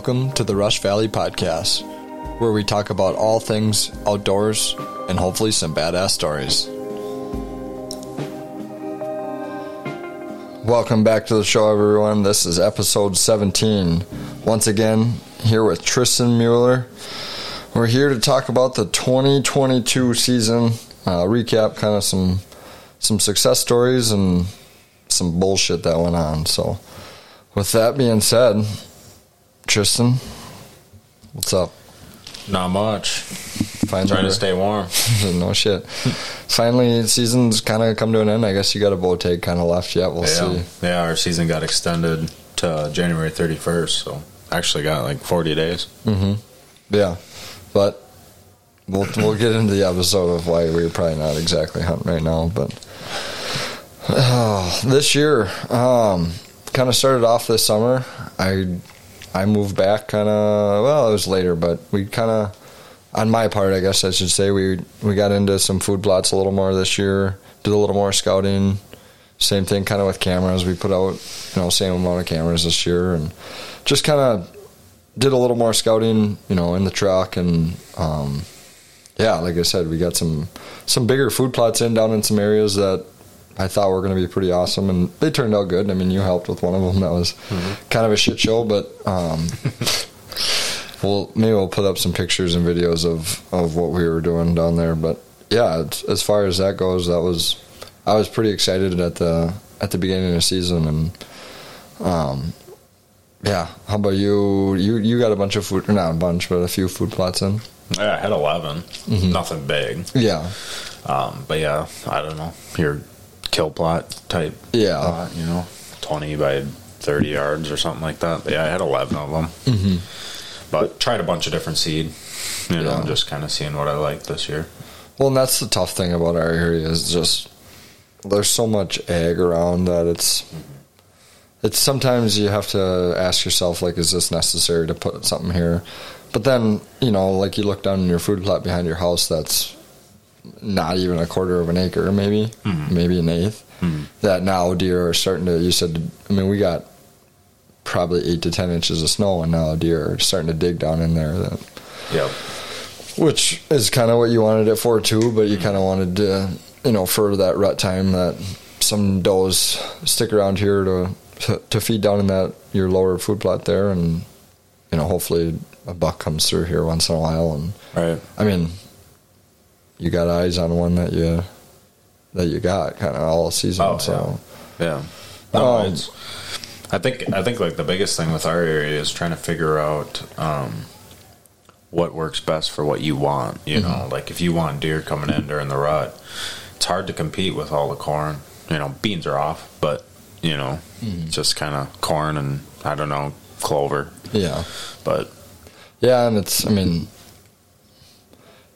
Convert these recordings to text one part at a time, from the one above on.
Welcome to the Rush Valley Podcast, where we talk about all things outdoors and hopefully some badass stories. Welcome back to the show, everyone. This is episode 17. Once again, here with Tristen Mueller. We're here to talk about the 2022 season, uh, recap kind of some some success stories and some bullshit that went on. So, with that being said, Tristen, what's up? Not much. Finally, Trying to stay warm. no shit. Finally, season's kind of come to an end. I guess you got a bow tag kind of left yet. We'll yeah. see. Yeah, our season got extended to January 31st, so actually got like 40 days. Mm-hmm. Yeah, but we'll we'll get into the episode of why we're probably not exactly hunting right now. But oh, this year, um, kind of started off this summer. I I moved back kind of well, it was later, but we kind of on my part, I guess I should say we we got into some food plots a little more this year. Did a little more scouting. Same thing, kind of with cameras. We put out you know same amount of cameras this year, and just kind of did a little more scouting, you know, in the truck and. Um, yeah, like I said, we got some some bigger food plots in down in some areas that I thought we were going to be pretty awesome, and they turned out good. I mean, you helped with one of them. That was mm-hmm. kind of a shit show, but um, well, maybe we'll put up some pictures and videos of of what we were doing down there. But yeah, as far as that goes, that was I was pretty excited at the at the beginning of the season, and um, yeah. How about you? You you got a bunch of food, not a bunch, but a few food plots in. Yeah, I had 11. Mm-hmm. Nothing big. Yeah. Um, but yeah, I don't know. Your kill plot type. Yeah. Plot, you know, 20 by 30 yards or something like that. But yeah, I had 11 of them. Mm-hmm. But tried a bunch of different seed. You know, yeah. just kind of seeing what I like this year. Well, and that's the tough thing about our area is just there's so much ag around that it's mm-hmm. it's sometimes you have to ask yourself like, is this necessary to put something here? But then, you know, like you look down in your food plot behind your house that's not even a quarter of an acre, maybe, mm-hmm. maybe an 8th mm-hmm. That now deer are starting to. You said, I mean, we got probably eight to ten inches of snow, and now deer are starting to dig down in there. That, yep. Which is kind of what you wanted it for too, but you mm-hmm. kind of wanted to, you know, for that rut time that some does stick around here to, to to feed down in that your lower food plot there, and you know, hopefully a buck comes through here once in a while, and right. I mean, you got eyes on one that you that you got kind of all season. Oh, so yeah, yeah. Um, I think I think like the biggest thing with our area is trying to figure out um, what works best for what you want. You mm-hmm. know, like if you want deer coming in during the rut, it's hard to compete with all the corn. You know, beans are off, but you know, mm-hmm. just kind of corn and I don't know clover. Yeah, but yeah, and it's I mean,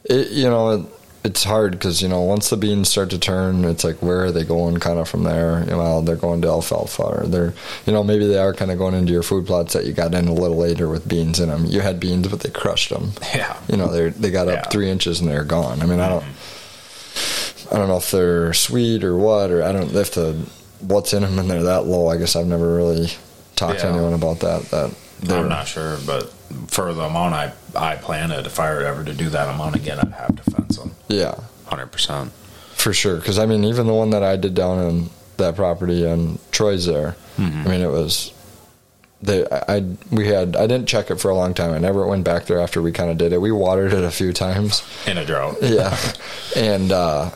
it, you know. It, it's hard because you know once the beans start to turn, it's like where are they going kind of from there? You know, they're going to alfalfa, or they're you know maybe they are kind of going into your food plots that you got in a little later with beans in them. You had beans, but they crushed them. Yeah, you know they they got up three inches and they're gone. I mean, I don't I don't know if they're sweet or what, or I don't if the what's in them and they're that low. I guess I've never really talked yeah. to anyone about that. That I'm not sure, but for the amount I I planted, if I were ever to do that amount again, I'd have to fence them. Yeah, hundred percent for sure. Because I mean, even the one that I did down in that property and Troy's there. Mm-hmm. I mean, it was they. I we had I didn't check it for a long time. I never went back there after we kind of did it. We watered it a few times in a drought. Yeah, and uh,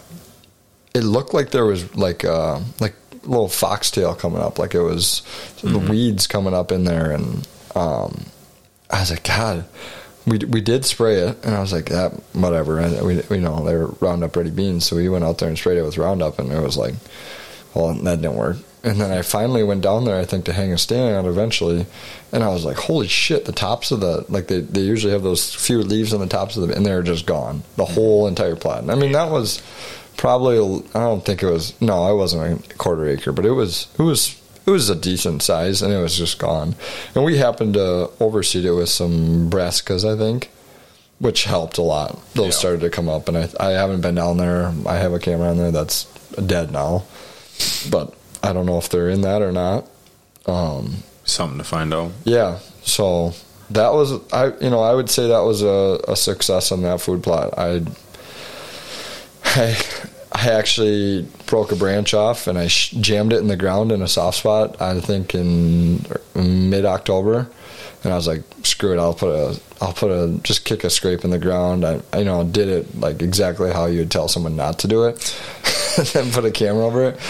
it looked like there was like uh, like little foxtail coming up, like it was mm-hmm. the weeds coming up in there, and um, I was like, God, we we did spray it, and I was like, that whatever. And we we know they were Roundup Ready beans, so we went out there and sprayed it with Roundup, and it was like, well, that didn't work. And then I finally went down there, I think, to hang a stand out eventually, and I was like, holy shit, the tops of the like they they usually have those few leaves on the tops of them, and they're just gone, the whole entire plant. I mean, that was probably I don't think it was no, I wasn't a quarter acre, but it was it was it was a decent size and it was just gone. And we happened to overseed it with some brassicas, I think, which helped a lot. Those yeah. started to come up, and I, I haven't been down there. I have a camera on there that's dead now, but I don't know if they're in that or not. Um, Something to find out. Yeah. So that was I you know I would say that was a, a success on that food plot. I I I actually broke a branch off and I sh- jammed it in the ground in a soft spot. I think in mid October, and I was like, screw it, I'll put a I'll put a just kick a scrape in the ground. I, I you know did it like exactly how you would tell someone not to do it, and then put a camera over it,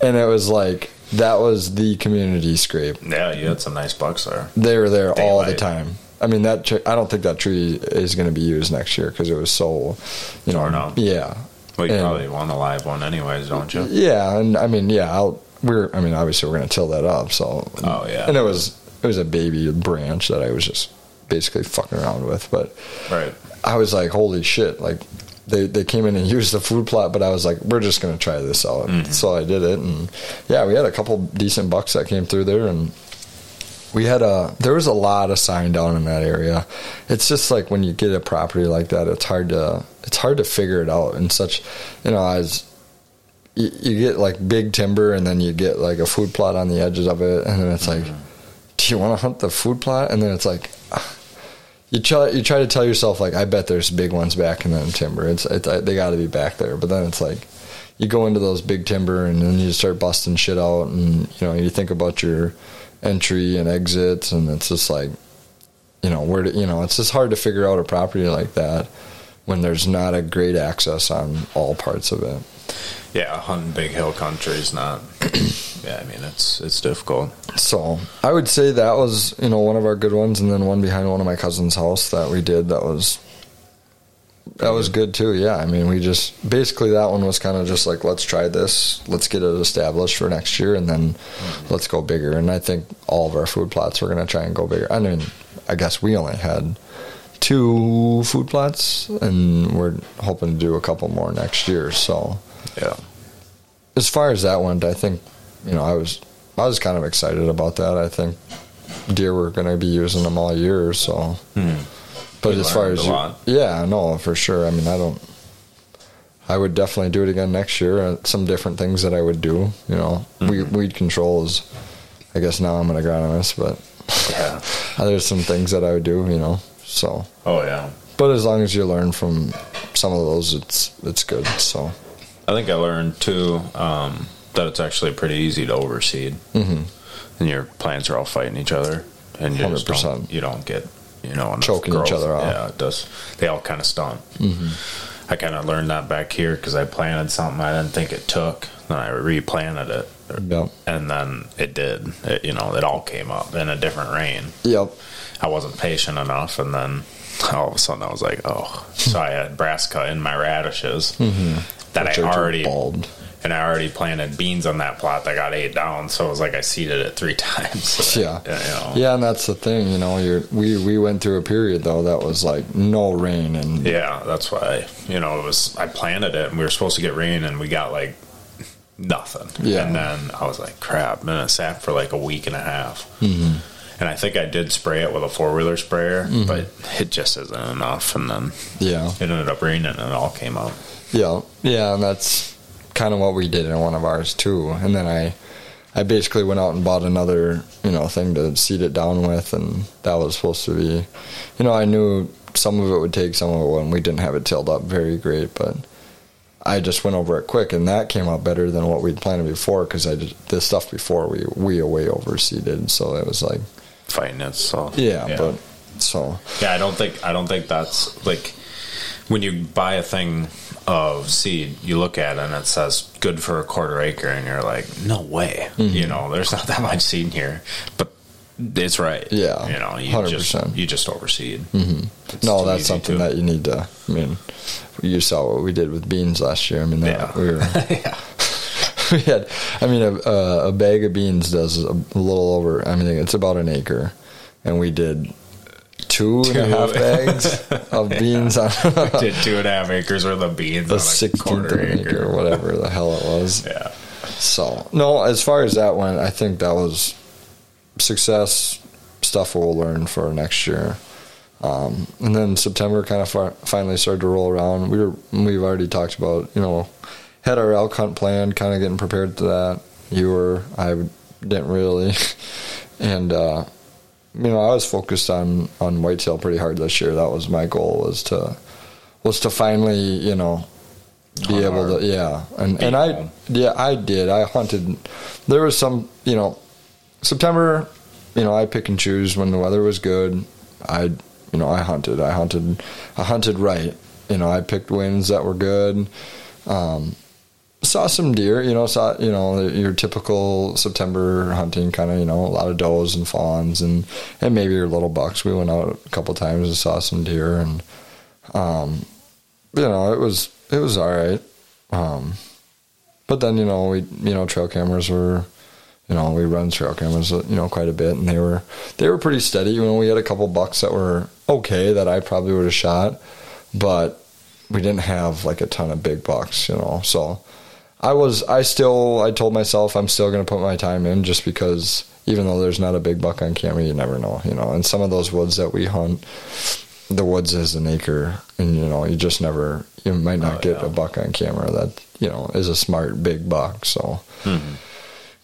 and it was like that was the community scrape. Yeah, you had some nice bucks there. They were there all the time. I mean that tr- I don't think that tree is going to be used next year because it was so, you know, Torn up. yeah, Well, you And- probably want a live one anyways, don't you? yeah, and I mean, yeah, I'll, we're. I mean, obviously, we're going to till that up. So, Oh, yeah. and it was it was a baby branch that I was just basically fucking around with. But Right. I was like, holy shit! Like they they came in and used the food plot, but I was like, we're just going to try this out. Mm-hmm. So I did it, and yeah, we had a couple decent bucks that came through there, and we had a there was a lot of sign down in that area. It's just like when you get a property like that, it's hard to it's hard to figure it out. And such, you know, as you, you get like big timber, and then you get like a food plot on the edges of it, and then it's like, do you want to hunt the food plot? And then it's like. ah. You try, you try to tell yourself like I bet there's big ones back in the timber. It's, it's they got to be back there. But then it's like you go into those big timber and then you start busting shit out and you know you think about your entry and exits and it's just like you know where to, you know it's just hard to figure out a property like that when there's not a great access on all parts of it. Yeah, hunting big hill country is not. yeah, I mean it's it's difficult. So I would say that was you know one of our good ones, and then one behind one of my cousin's house that we did that was that was good too. Yeah, I mean we just basically that one was kind of just like let's try this, let's get it established for next year, and then mm-hmm. let's go bigger. And I think all of our food plots we're gonna try and go bigger. I mean, I guess we only had two food plots, and we're hoping to do a couple more next year. So Yeah. as far as that went, I think you know I was I was kind of excited about that. I think deer were going to be using them all year, so. But You as far as you, yeah, no, for sure. I mean, I don't. I would definitely do it again next year. Uh, some different things that I would do, you know, weed, weed control is. I guess now I'm an agronomist, but Yeah. there's some things that I would do, you know. So, Oh yeah. but as long as you learn from some of those, it's it's good. So, I think I learned too um, that it's actually pretty easy to overseed, mm-hmm. and your plants are all fighting each other, and you 100%. don't, you don't get you know Choking each other out. Yeah, it does. They all kind of stunt. Mm-hmm. I kind of learned that back here because I planted something I didn't think it took, then I replanted it, yep, and then it did. It, you know, it all came up in a different rain. yep, I wasn't patient enough, and then all of a sudden I was like, oh. so I had brassica in my radishes that Mm-hmm. Which I already bulbed. and I already planted beans on that plot that got ate down. So it was like I seeded it three times. So Yeah. that, you know, Yeah, and that's the thing, you know. You're, we we went through a period though that was like no rain and yeah, that's why you know it was. I planted it, and we were supposed to get rain, and we got like nothing. Yeah. and then I was like, crap. And it sat for like a week and a half. Mm-hmm. And I think I did spray it with a four wheeler sprayer, Mm-hmm. but it just isn't enough. And then yeah, it ended up raining, and it all came out. yeah, yeah, and that's kind of what we did in one of ours too. And then I I basically went out and bought another you know thing to seed it down with, and that was supposed to be, you know, I knew some of it would take, some of it wouldn't. We didn't have it tilled up very great, but. I just went over it quick, and that came out better than what we'd planted before. Because I did the stuff before we we way overseeded, so it was like Fighting it, so Yeah, but so Yeah, I don't think I don't think that's like when you buy a thing of seed, you look at it and it says good for a quarter acre, and you're like, no way. Mm-hmm. You know, there's not that much seed in here, but it's right. Yeah, you know, you just 100%. you just overseed. Mm-hmm. no, that's something to- that you need to. I mean, you saw what we did with beans last year. I mean, that, Yeah. we were yeah, we had. I mean, a, a, bag of beans does a little over. I mean, it's about an acre, and we did two and a half bags of beans on did two and a half acres worth of beans a a sixteenth of quarter an acre, or whatever the hell it was. Yeah, So no, as far as that went, I think that was success stuff we'll learn for next year. Um, and then September kind of fi- finally started to roll around. We were we've already talked about you know had our elk hunt planned, kind of getting prepared to that. You were I didn't really, and uh, you know, I was focused on on whitetail pretty hard this year. That was my goal was to was to finally, you know, be Hunt able hard. to yeah. And and I yeah, I did. I hunted there was some, you know, September, you know, I pick and choose when the weather was good. I you know, I hunted. I hunted I hunted right. You know, I picked winds that were good. Um saw some deer, you know, saw you know your typical September hunting kind of, you know, a lot of does and fawns and and maybe your little bucks. We went out a couple times and saw some deer and um you know, it was it was all right. Um but then, you know, we you know, trail cameras were you know, we run trail cameras, you know, quite a bit, and they were they were pretty steady. You know, we had a couple bucks that were okay that I probably would have shot, but we didn't have like a ton of big bucks, you know. So I was, I still, I told myself I'm still going to put my time in, just because even though there's not a big buck on camera, you never know, you know. And some of those woods that we hunt, the woods is an acre, and you know, you just never, you might not Oh, get yeah. a buck on camera that you know is a smart big buck. So Mhm.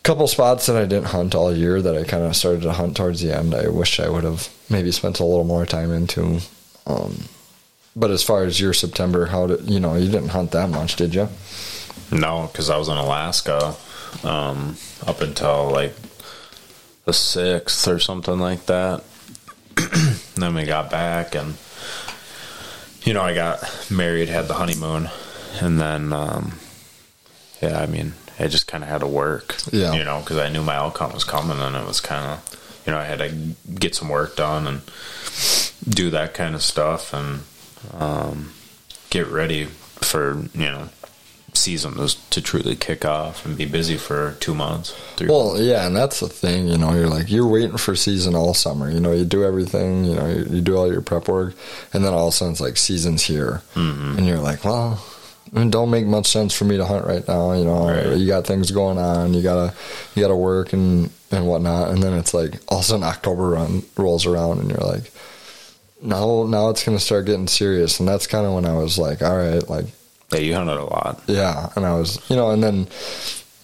couple spots that I didn't hunt all year that I kind of started to hunt towards the end. I wish I would have maybe spent a little more time into. Um, but as far as your September, how did you know you didn't hunt that much, did you? No, because I was in Alaska um, up until like the sixth or something like that. then we got back, and you know, I got married, had the honeymoon, and then um, yeah, I mean, I just kind of had to work, Yeah. you know, because I knew my outcome was coming, and it was kind of, you know, I had to get some work done and do that kind of stuff, and um, get ready for you know season to, to truly kick off and be busy for two months. Three Well, yeah, and that's the thing. You know, you're like you're waiting for season all summer. You know, you do everything. You know, you, you do all your prep work, and then all of a sudden it's like season's here, Mhm. and you're like, well. It don't make much sense for me to hunt right now. You know, Right. you got things going on. You gotta, you gotta work and and whatnot. And then it's like all of a sudden October run rolls around, and you're like, now now it's gonna start getting serious. And that's kind of when I was like, all right, like Yeah, you hunted a lot. yeah, and I was, you know, and then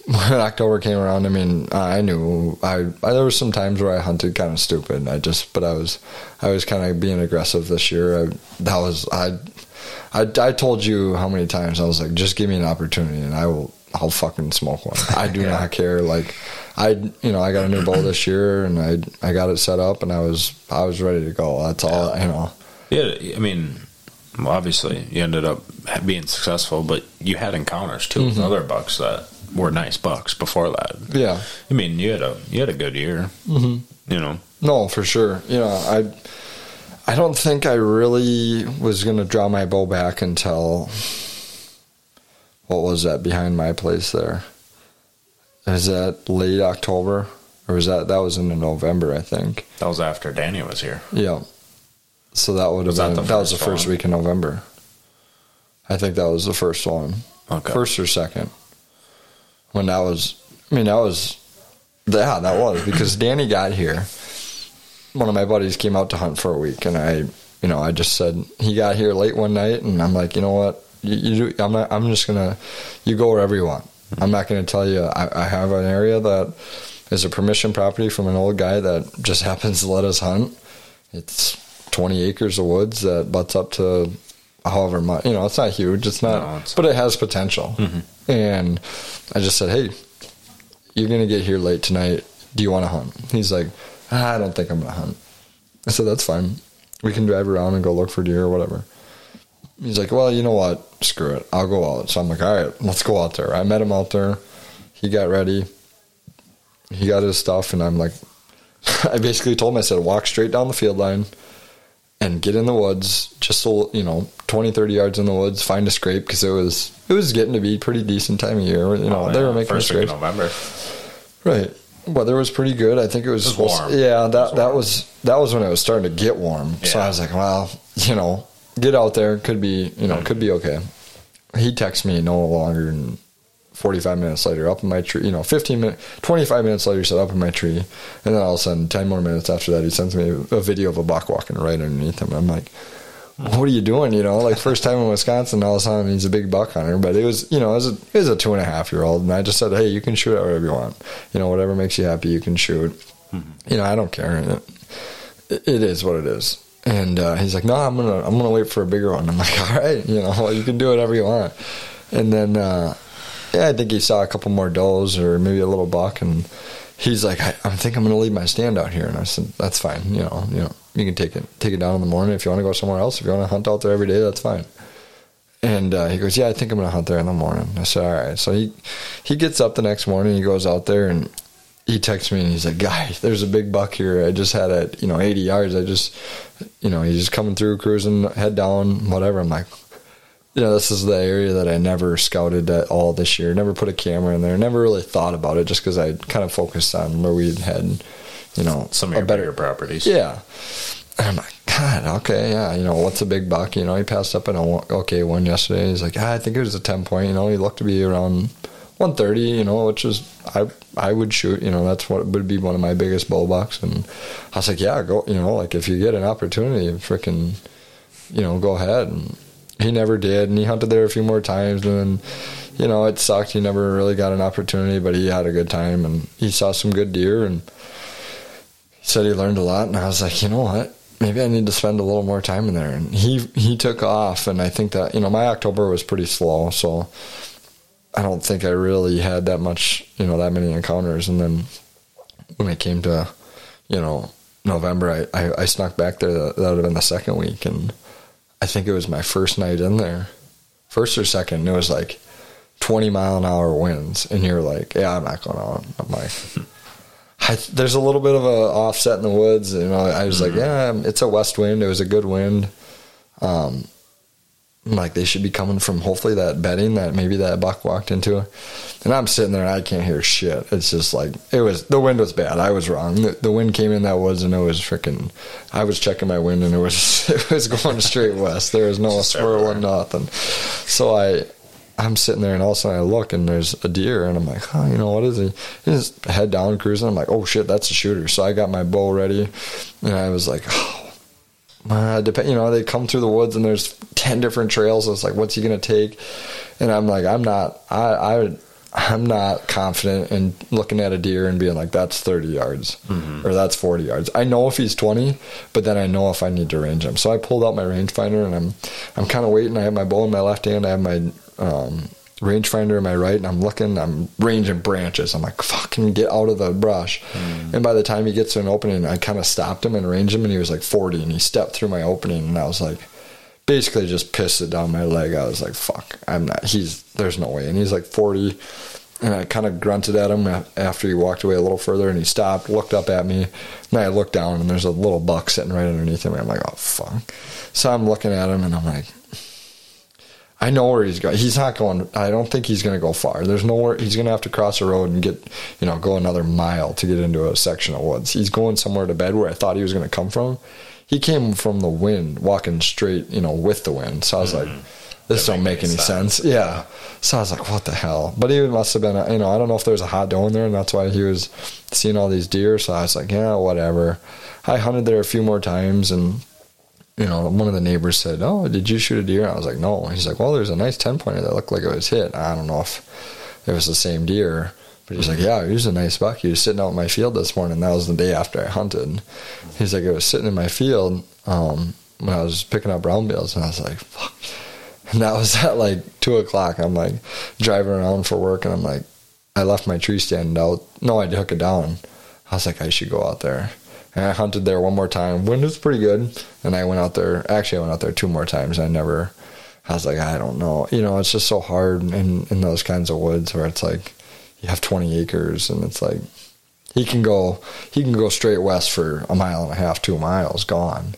when October came around, I mean, I knew I, I there was some times where I hunted kind of stupid. I just, but I was, I was kind of being aggressive this year. I, that was I, I, I told you how many times I was like, just give me an opportunity and I will, I'll fucking smoke one. I do Yeah. not care. Like, I, you know, I got a new bow this year and I, I got it set up and I was, I was ready to go. That's all, you know. Yeah, I mean, obviously you ended up being successful, but you had encounters too with other bucks that were nice bucks before that. Yeah. I mean, you had a you had a good year. Mm-hmm. You know, No, for sure. You know, I I don't think I really was going to draw my bow back until what was that behind my place there? Is that late October or was that that was in November, I think. that was after Danny was here. Yeah. So that would have Was that been the that was the first first one? week in November. I think that was the first one. Okay. First or second. When that was I mean that was yeah, that was because Danny got here. One of my buddies came out to hunt for a week and I you know, I just said he got here late one night and I'm like, you know what? You, you do, I'm not I'm just gonna you go wherever you want. Mm-hmm. I'm not gonna tell you I, I have an area that is a permission property from an old guy that just happens to let us hunt. It's 20 acres of woods that butts up to however much. You know, it's not huge. It's not, No, it's- but it has potential. And I just said, hey, you're gonna get here late tonight. Do you want to hunt? He's like, ah, I don't think I'm gonna hunt. I said, that's fine. We can drive around and go look for deer or whatever. He's like, well, you know what? Screw it. I'll go out. So I'm like, all right, let's go out there. I met him out there. He got ready. He got his stuff, and I'm like, I basically told him, I said, walk straight down the field line and get in the woods, just so, you know, 20, 30 yards in the woods, find a scrape, because it was, it was getting to be pretty decent time of year. You know, Oh, they were making first week scrapes. of November. Right. Weather was pretty good. I think it was, It was warm. Yeah, that was that was that was when it was starting to get warm. So I was like, well, you know, get out there. Could be, you know, mm. could be okay. He texts me no longer than 45 minutes later up in my tree, you know, 15 minutes, 25 minutes later, he said up in my tree. And then all of a sudden, 10 more minutes after that, he sends me a video of a buck walking right underneath him. I'm like, what are you doing? You know, like first time in Wisconsin, all of a sudden he's a big buck hunter. But it was, you know, it was a, it was a two and a half year old. And I just said, hey, you can shoot at whatever you want. You know, whatever makes you happy, you can shoot. You know, I don't care. it is what it is. And uh, he's like, no, I'm gonna I'm gonna wait for a bigger one. I'm like, all right, you know, well, you can do whatever you want. And then uh, yeah, I think he saw a couple more does or maybe a little buck, and he's like, I, I think I'm gonna leave my stand out here. And I said, that's fine. You know, you know, you can take it take it down in the morning if you want to go somewhere else. If you want to hunt out there every day, that's fine. And uh, he goes, yeah, I think I'm gonna hunt there in the morning. I said, all right. So he he gets up the next morning. He goes out there and he texts me and he's like, "Guy, there's a big buck here. I just had it, you know, 80 yards. I just, you know, he's just coming through, cruising, head down, whatever." I'm like, you know, this is the area that I never scouted at all this year. Never put a camera in there. Never really thought about it, just because I kind of focused on where we had, you know, some of your better properties. Yeah, and I'm like, God, okay, yeah, you know, what's a big buck? You know, he passed up in a okay one yesterday. He's like, ah, I think it was a 10 point. You know, he looked to be around 130, you know, which is I I would shoot, you know, that's what would be one of my biggest bull bucks. And I was like, yeah, go, you know, like if you get an opportunity, freaking, you know, go ahead. And he never did, and he hunted there a few more times, and then, you know, it sucked. He never really got an opportunity, but he had a good time, and he saw some good deer, and he said he learned a lot. And I was like, you know what? Maybe I need to spend a little more time in there. And he he took off, and I think that you know my October was pretty slow, so I don't think I really had that much, you know, that many encounters. And then when it came to, you know, November, I, I, I snuck back there. That, would have been the second week. And I think it was my first night in there, first or second. It was like 20 mile an hour winds. And you're like, yeah, I'm not going on. I'm like, I, there's a little bit of a offset in the woods. You know, I was mm-hmm. like, yeah, it's a west wind. It was a good wind. Um, like they should be coming from hopefully that bedding that maybe that buck walked into. And I'm sitting there and I can't hear shit. It's just like it was the wind was bad. I was wrong. The, the wind came in that was and it was freaking. I was checking my wind and it was it was going straight west. There was no swirl and nothing. So I I'm sitting there and all of a sudden I look and there's a deer and I'm like, oh, you know what is he? He's head down cruising. I'm like, oh shit, that's a shooter. So I got my bow ready and I was like, oh uh, depend, you know, they come through the woods and there's 10 different trails. It's like, what's he going to take? And I'm like, I'm not, I, I, I'm not confident in looking at a deer and being like, that's 30 yards mm-hmm. or that's 40 yards. I know if he's 20, but then I know if I need to range him. So I pulled out my rangefinder and I'm, I'm kind of waiting. I have my bow in my left hand. I have my, um, rangefinder in my right and I'm looking, I'm ranging branches. I'm like, fucking get out of the brush. Mm. And by the time he gets to an opening, I kind of stopped him and ranged him and he was like 40 and he stepped through my opening and I was like, basically just pissed it down my leg. I was like, fuck, I'm not, he's, there's no way. And he's like 40 and I kind of grunted at him after he walked away a little further and he stopped, looked up at me and I looked down and there's a little buck sitting right underneath him. and I'm like, oh fuck. So I'm looking at him and I'm like, I know where he's going. He's not going. I don't think he's going to go far. There's nowhere. He's going to have to cross a road and get, you know, go another mile to get into a section of woods. He's going somewhere to bed where I thought he was going to come from. He came from the wind, walking straight, you know, with the wind. So I was mm-hmm. like, this that don't make any sense. sense. Yeah. So I was like, what the hell? But he must have been, you know, I don't know if there was a hot doe in there, and that's why he was seeing all these deer. So I was like, yeah, whatever. I hunted there a few more times and you know, one of the neighbors said, "Oh, did you shoot a deer?" I was like, "No." He's like, "Well, there's a nice ten pointer that looked like it was hit. I don't know if it was the same deer." But he's like, yeah, he was a nice buck. He was sitting out in my field this morning. That was the day after I hunted. He's like, it was sitting in my field um, when I was picking up brown bills, and I was like, fuck. And that was at like two o'clock. I'm like driving around for work, and I'm like, I left my tree stand out. No, I took it down. I was like, I should go out there. And I hunted there one more time. Wind was pretty good. And I went out there. Actually, I went out there two more times. I never. I was like, I don't know. You know, it's just so hard in in those kinds of woods where it's like you have 20 acres and it's like he can go he can go straight west for a mile and a half, two miles, gone.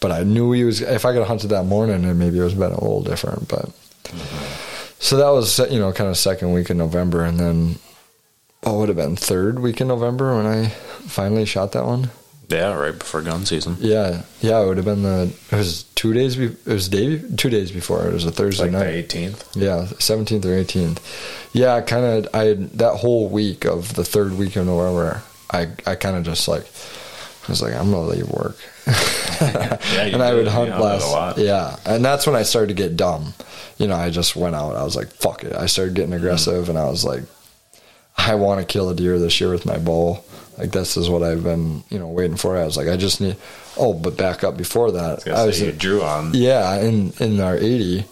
But I knew he was. If I could have hunted that morning, and maybe it was been a little different. But mm-hmm. so that was you know kind of second week in November, and then what would have been third week in November when I finally shot that one. Yeah, right before gun season. Yeah, yeah, it would have been the. It was two days. Be, it was day two days before. It was a Thursday like night. The eighteenth. Yeah, seventeenth or eighteenth. Yeah, kind of. I that whole week of the third week of November. I I kind of just like. I was like, I'm gonna leave work, yeah, and I would hunt less. Yeah, and that's when I started to get dumb. You know, I just went out. I was like, fuck it. I started getting aggressive, mm. and I was like, I want to kill a deer this year with my bow. Like this is what I've been, you know, waiting for. I was like, I just need. Oh, but back up before that, I was you drew on. Yeah, in in our eighty,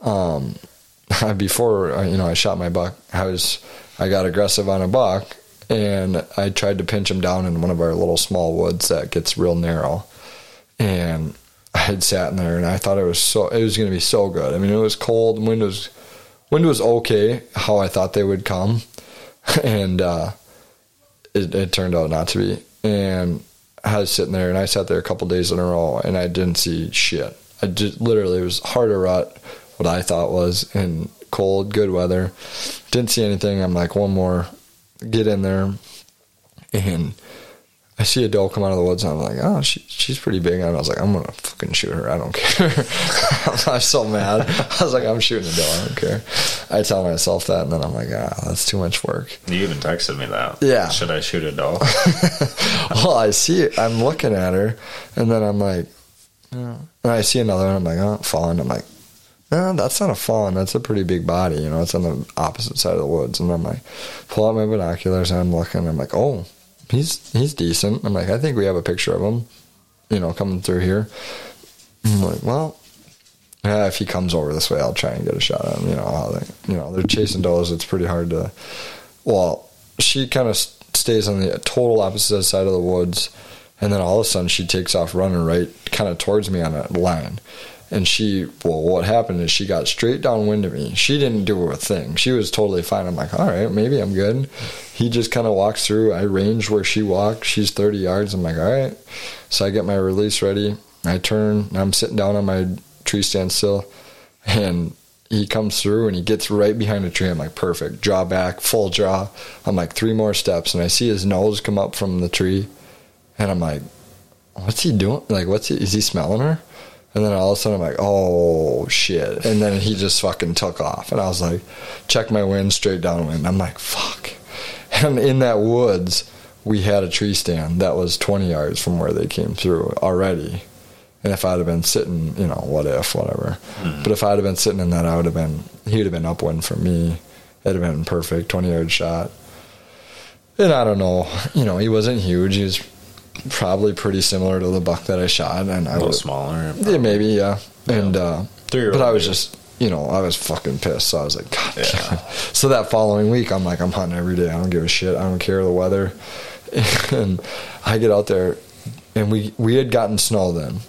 um, before uh, you know I shot my buck, I was I got aggressive on a buck, and I tried to pinch him down in one of our little small woods that gets real narrow, and I had sat in there and I thought it was so it was going to be so good. I mean, it was cold, wind was wind was okay, how I thought they would come, and uh, it, it turned out not to be. And I was sitting there, and I sat there a couple days in a row, and I didn't see shit. I just literally it was hard to rut what I thought was, and cold, good weather. Didn't see anything. I'm like, one more, get in there, and I see a doe come out of the woods, and I'm like, oh, she, she's pretty big. And I was like, I'm gonna fucking shoot her. I don't care. I'm so mad. I was like, I'm shooting a doe. I don't care. I tell myself that, and then I'm like, ah, that's too much work. You even texted me that. Yeah. Should I shoot a doe? well, I see it. I'm looking at her, and then I'm like, yeah. and I see another one. I'm like, oh, fawn. I'm like, no, that's not a fawn. That's a pretty big body. You know, it's on the opposite side of the woods. And I'm like, pull out my binoculars, and I'm looking. I'm like, oh he's he's decent. I'm like, I think we have a picture of him, you know, coming through here. I'm like, well, yeah, if he comes over this way, I'll try and get a shot at him. You know, they, you know, they're chasing does. It's pretty hard to. Well, she kind of stays on the total opposite side of the woods, and then all of a sudden she takes off running right, kind of towards me on a line. And she, well, what happened is she got straight downwind of me. She didn't do a thing. She was totally fine. I'm like, all right, maybe I'm good. He just kind of walks through. I range where she walked. She's 30 yards. I'm like, all right. So I get my release ready. I turn. I'm sitting down on my tree stand still, and he comes through and he gets right behind a tree. I'm like, perfect. Draw back, full draw. I'm like, three more steps, and I see his nose come up from the tree, and I'm like, what's he doing? Like, what's he? Is he smelling her? And then all of a sudden I'm like, oh shit. And then he just fucking took off. And I was like, check my wind straight downwind. I'm like, fuck. And in that woods, we had a tree stand that was 20 yards from where they came through already. And if I'd have been sitting, you know, what if, whatever. Mm-hmm. But if I'd have been sitting in that, I would have been, he would have been upwind from me. It'd have been perfect, 20 yard shot. And I don't know, you know, he wasn't huge. He was probably pretty similar to the buck that I shot, and I was smaller. Yeah, maybe yeah. And uh, but I was just you know I was fucking pissed. So I was like, God. Yeah. so that following week, I'm like, I'm hunting every day. I don't give a shit. I don't care the weather. and I get out there, and we we had gotten snow then.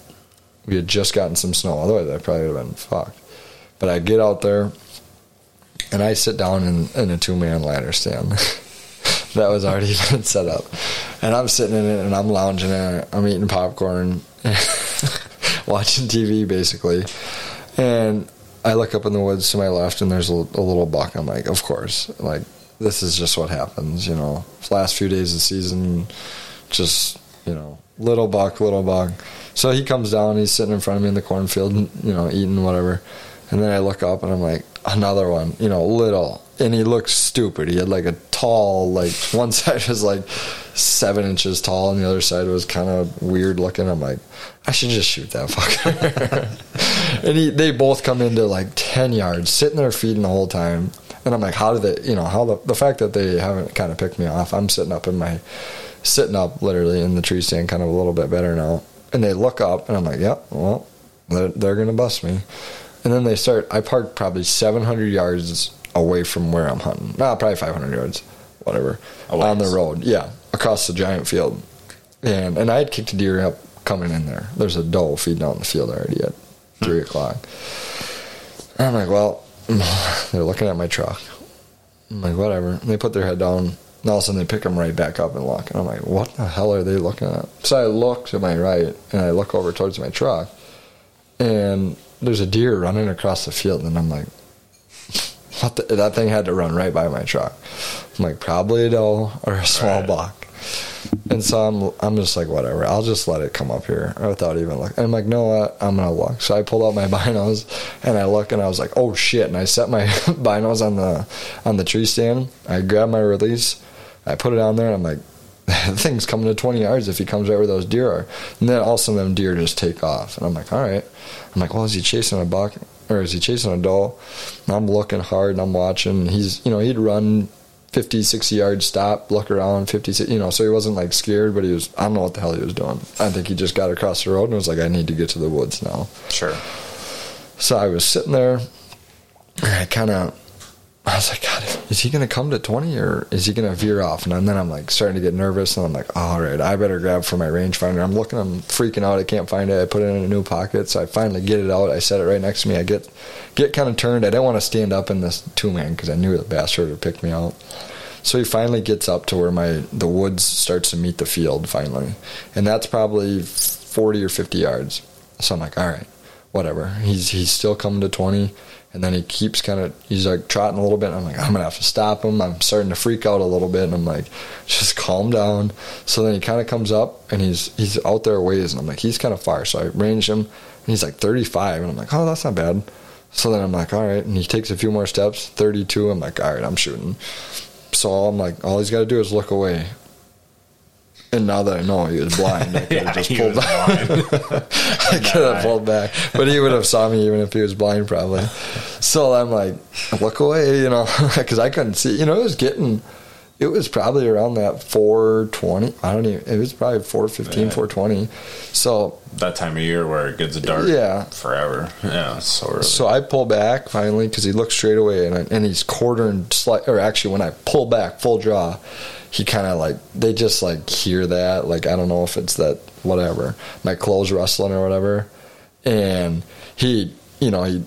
We had just gotten some snow. Otherwise, I probably would have been fucked. But I get out there, and I sit down in, in a two man ladder stand. that was already been set up. And I'm sitting in it and I'm lounging in it. I'm eating popcorn, watching TV basically. And I look up in the woods to my left and there's a, a, little buck. I'm like, of course. Like, this is just what happens, you know. Last few days of the season, just, you know, little buck, little buck. So he comes down, he's sitting in front of me in the cornfield, you know, eating whatever. And then I look up and I'm like, another one, you know, little. And he looked stupid. He had like a tall, like one side was like seven inches tall and the other side was kind of weird looking. I'm like, I should just shoot that fucker. and he, they both come into like 10 yards, sitting there feeding the whole time. And I'm like, how did they, you know, how the, the fact that they haven't kind of picked me off, I'm sitting up in my, sitting up literally in the tree stand kind of a little bit better now. And they look up and I'm like, yep, yeah, well, they're, they're going to bust me. And then they start. I parked probably 700 yards away from where I'm hunting. Nah, probably 500 yards, whatever, on the road. Yeah, across the giant field. And and I had kicked a deer up coming in there. There's a doe feeding out in the field already at three hmm. o'clock. And I'm like, well, they're looking at my truck. I'm like, whatever. And they put their head down. And all of a sudden, they pick them right back up and look. And I'm like, what the hell are they looking at? So I look to my right and I look over towards my truck. And there's a deer running across the field, and I'm like, what the, that thing had to run right by my truck. I'm like, probably a doe or a small right. buck. And so I'm, I'm just like, whatever. I'll just let it come up here without even looking. I'm like, no, what? I'm gonna look. So I pulled out my binos and I look and I was like, oh shit! And I set my binos on the on the tree stand. I grab my release, I put it on there, and I'm like, the thing's coming to 20 yards if he comes right where those deer are. And then all of a sudden, them deer just take off. And I'm like, all right. I'm like, well, is he chasing a buck or is he chasing a doe? And I'm looking hard and I'm watching. He's, you know, he'd run 50, 60 yards, stop, look around, 50, you know, so he wasn't like scared, but he was, I don't know what the hell he was doing. I think he just got across the road and was like, I need to get to the woods now. Sure. So I was sitting there and I kind of, I was like, God, is he going to come to 20 or is he going to veer off? And then I'm like starting to get nervous and I'm like, all right, I better grab for my rangefinder. I'm looking, I'm freaking out. I can't find it. I put it in a new pocket. So I finally get it out. I set it right next to me. I get, get kind of turned. I didn't want to stand up in this two man because I knew the bastard would pick me out. So he finally gets up to where my, the woods starts to meet the field finally. And that's probably 40 or 50 yards. So I'm like, all right, whatever. He's, he's still coming to 20 and then he keeps kind of he's like trotting a little bit. I'm like, I'm gonna have to stop him. I'm starting to freak out a little bit, and I'm like, just calm down. So then he kind of comes up, and he's he's out there a ways, and I'm like, he's kind of far. So I range him, and he's like 35, and I'm like, oh, that's not bad. So then I'm like, all right, and he takes a few more steps, 32. I'm like, all right, I'm shooting. So I'm like, all he's got to do is look away. And now that I know he was blind, I could have Yeah, just pulled back. I could have pulled back, but he would have saw me even if he was blind, probably. So I'm like, look away, you know, because I couldn't see. You know, it was getting, it was probably around that 420. I don't even. It was probably 415, Yeah. 420. So That time of year where it gets dark Yeah. forever. Yeah, so early. So I pull back finally because he looks straight away and, I, and he's quartering slight. Or actually, when I pull back full draw, he kind of like they just like hear that. Like I don't know if it's that whatever my clothes rustling or whatever, and he you know he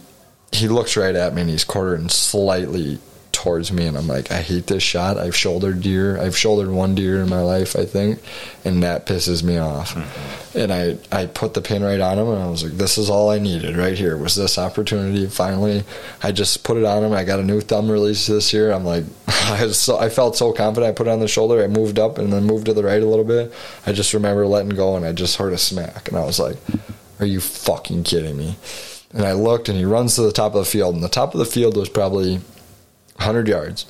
he looks right at me and he's quartering slightly towards me and I'm like I hate this shot. I've shouldered deer. I've shouldered one deer in my life I think, and that pisses me off. Mm-hmm. And I I put the pin right on him and I was like this is all I needed right here was this opportunity. Finally, I just put it on him. I got a new thumb release this year. I'm like I was so I felt so confident. I put it on the shoulder. I moved up and then moved to the right a little bit. I just remember letting go and I just heard a smack and I was like, "Are you fucking kidding me?" And I looked and he runs to the top of the field and the top of the field was probably 100 yards.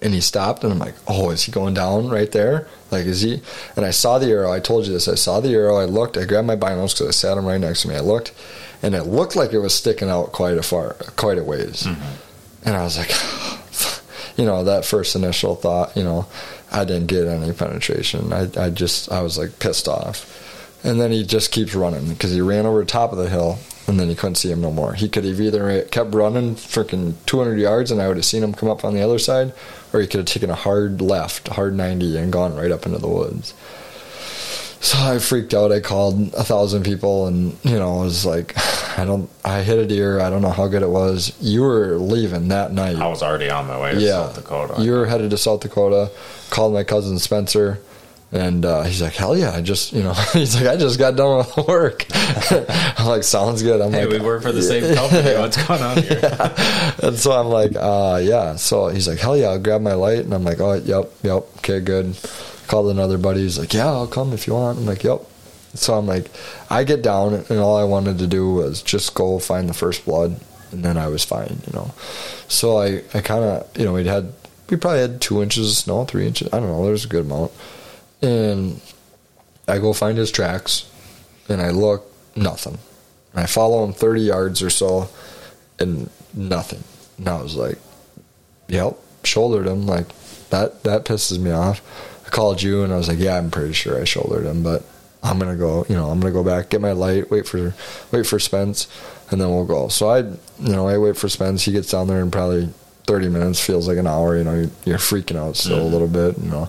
And he stopped, and I'm like, oh, is he going down right there? Like, is he? And I saw the arrow. I told you this. I saw the arrow. I looked. I grabbed my binos because I sat him right next to me. I looked, and it looked like it was sticking out quite a far, quite a ways. Mm-hmm. And I was like, you know, that first initial thought, you know, I didn't get any penetration. I, I just, I was like pissed off. And then he just keeps running because he ran over the top of the hill and then you couldn't see him no more. He could have either kept running freaking 200 yards and I would have seen him come up on the other side, or he could have taken a hard left, hard 90, and gone right up into the woods. So I freaked out. I called a thousand people, and you know, I was like, I don't. I hit a deer. I don't know how good it was. You were leaving that night. I was already on my way to yeah, South Dakota. You were headed to South Dakota. Called my cousin Spencer. And uh, he's like, hell yeah! I just, you know, he's like, I just got done with work. I'm like, sounds good. I'm hey, like, we work for the same company. What's going on here? and so I'm like, uh, yeah. So he's like, hell yeah, I'll grab my light. And I'm like, oh, yep, yep, okay, good. Called another buddy. He's like, yeah, I'll come if you want. I'm like, yep. So I'm like, I get down, and all I wanted to do was just go find the first blood, and then I was fine, you know. So I, I kind of, you know, we'd had, we probably had two inches of snow, three inches. I don't know. There was a good amount. And I go find his tracks, and I look, nothing. And I follow him 30 yards or so, and nothing. And I was like, yep, shouldered him. Like, that, that pisses me off. I called you, and I was like, yeah, I'm pretty sure I shouldered him, but I'm gonna go. You know, I'm gonna go back, get my light, wait for, wait for Spence, and then we'll go. So I, you know, I wait for Spence. He gets down there in probably 30 minutes. Feels like an hour. You know, you're, you're freaking out still a mm-hmm. little bit. You know,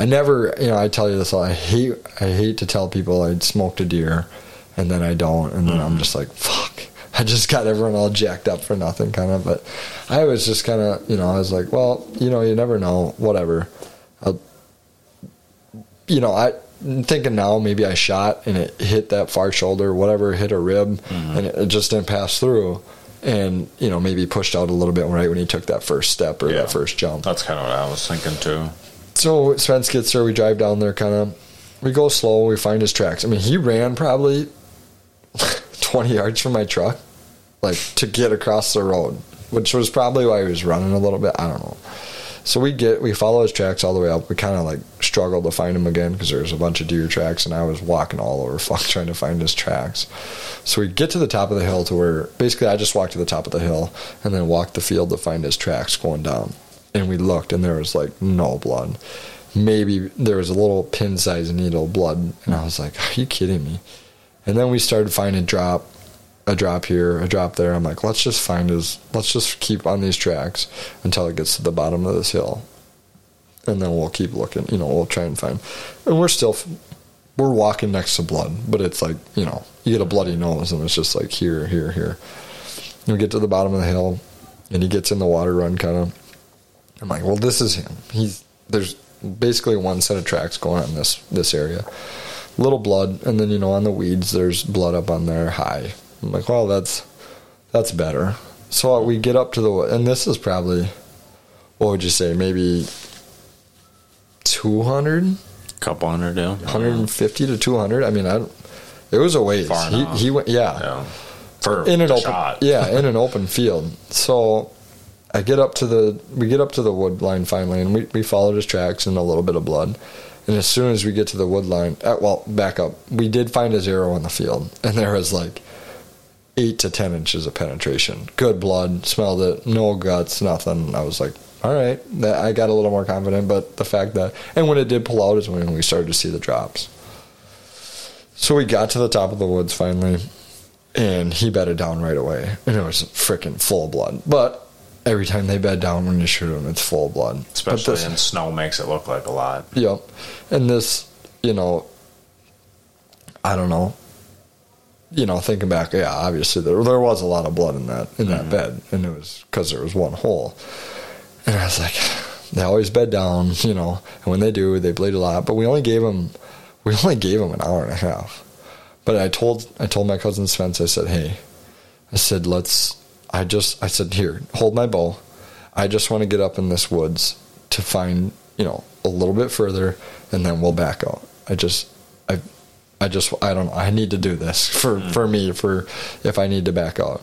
I never, you know, I tell you this. all I hate, I hate to tell people I smoked a deer, and then I don't, and then I'm mm-hmm. just like, fuck. I just got everyone all jacked up for nothing, kind of. But I was just kind of, you know, I was like, well, you know, you never know, whatever. I'll, you know, I'm thinking now maybe I shot and it hit that far shoulder, whatever, hit a rib, mm-hmm. and it, it just didn't pass through. And you know, maybe pushed out a little bit right when he took that first step or Yeah. that first jump. That's kind of what I was thinking too. So Spence gets there. We drive down there, kind of. We go slow. We find his tracks. I mean, he ran probably twenty yards from my truck, like to get across the road, which was probably why he was running a little bit. I don't know. So we get we follow his tracks all the way up. We kind of like struggled to find him again because there was a bunch of deer tracks, and I was walking all over fuck trying to find his tracks. So we get to the top of the hill to where basically I just walked to the top of the hill and then walked the field to find his tracks going down. And we looked, and there was like no blood. Maybe there was a little pin sized needle blood, and I was like, "Are you kidding me?" And then we started finding drop, a drop here, a drop there. I'm like, let's just find his, let's just keep on these tracks until it gets to the bottom of this hill, and then we'll keep looking. You know, we'll try and find. And we're still, we're walking next to blood, but it's like you know, you get a bloody nose, and it's just like here, here, here. And we get to the bottom of the hill, and he gets in the water run, kind of. I'm like, well, this is him. He's there's basically one set of tracks going on this this area. Little blood, and then you know on the weeds there's blood up on there high. I'm like, well, that's that's better. So we get up to the and this is probably what would you say maybe 200 couple hundred yeah. 150 to 200 i mean i it was a ways. He, he went yeah, yeah. For in an the open shot. yeah in an open field. So i get up to the we get up to the wood line finally and we, we followed his tracks and a little bit of blood. And as soon as we get to the wood line uh, well back up we did find his arrow in the field and there was like eight to ten inches of penetration. Good blood smelled it no guts nothing. I was like all right that i got a little more confident but the fact that and when it did pull out is when we started to see the drops. So we got to the top of the woods finally and he bedded down right away, and it was freaking full of blood. But every time they bed down when you shoot them, it's full of blood. Especially this- in snow makes it look like a lot Yep. And this, you know, I don't know. You know, thinking back, yeah, obviously there there was a lot of blood in that in that mm-hmm. bed, and it was because there was one hole. And I was like, they always bed down, you know, and when they do, they bleed a lot. But we only gave them, we only gave them an hour and a half. But I told I told my cousin Spence, I said, hey, I said let's. I just I said here, hold my bow. I just want to get up in this woods to find you know a little bit further, and then we'll back out. I just I I just I don't know. I need to do this for for me for if I need to back out.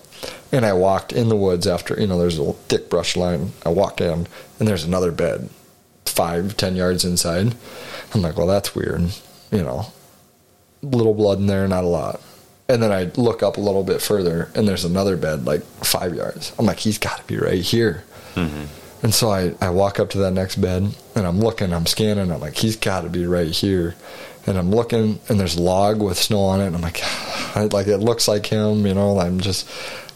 And I walked in the woods after you know there's a thick brush line. I walked in and there's another bed, five ten yards inside. I'm like, well that's weird, you know little blood in there, not a lot. And then I look up a little bit further, and there's another bed like five yards. I'm like, he's got to be right here. Mm-hmm. And so I, I walk up to that next bed, and I'm looking, I'm scanning, I'm like, he's got to be right here. And I'm looking, and there's log with snow on it, and I'm like, I, like it looks like him, you know. I'm just,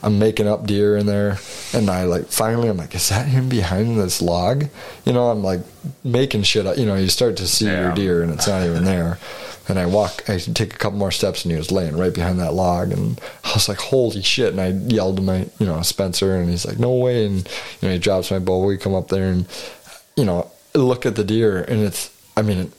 I'm making up deer in there, and I like finally, I'm like, is that him behind this log? You know, I'm like making shit up. You know, you start to see your deer, and it's not even there. And I walk, I take a couple more steps, and he was laying right behind that log. And I was like, holy shit. And I yelled to my, you know, Spencer, and he's like, no way. And, you know, he drops my bow. We come up there and, you know, look at the deer. And it's, I mean,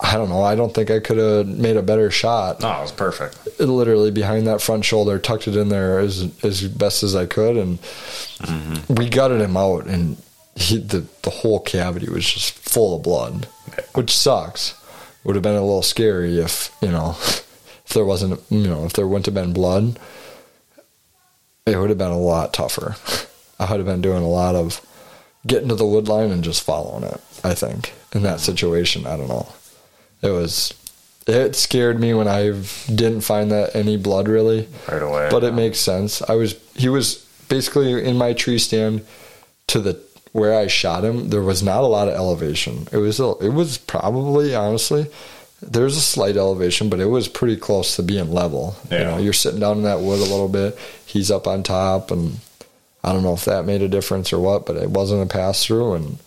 I don't know. I don't think I could have made a better shot. no it was perfect It literally behind that front shoulder, tucked it in there as as best as I could, and mm-hmm. we gutted him out, and he, the the whole cavity was just full of blood, which sucks. Would have been a little scary if you know if there wasn't you know if there wouldn't have been blood. It would have been a lot tougher. I would have been doing a lot of getting to the wood line and just following it. I think in that situation, I don't know. It was it scared me when I didn't find that any blood really, right away but it makes sense. I was he was basically in my tree stand to the where I shot him. There was not a lot of elevation. It was it was probably honestly there's a slight elevation, but it was pretty close to being level. You know, you're sitting down in that wood a little bit. He's up on top, and I don't know if that made a difference or what, but it wasn't a pass through, and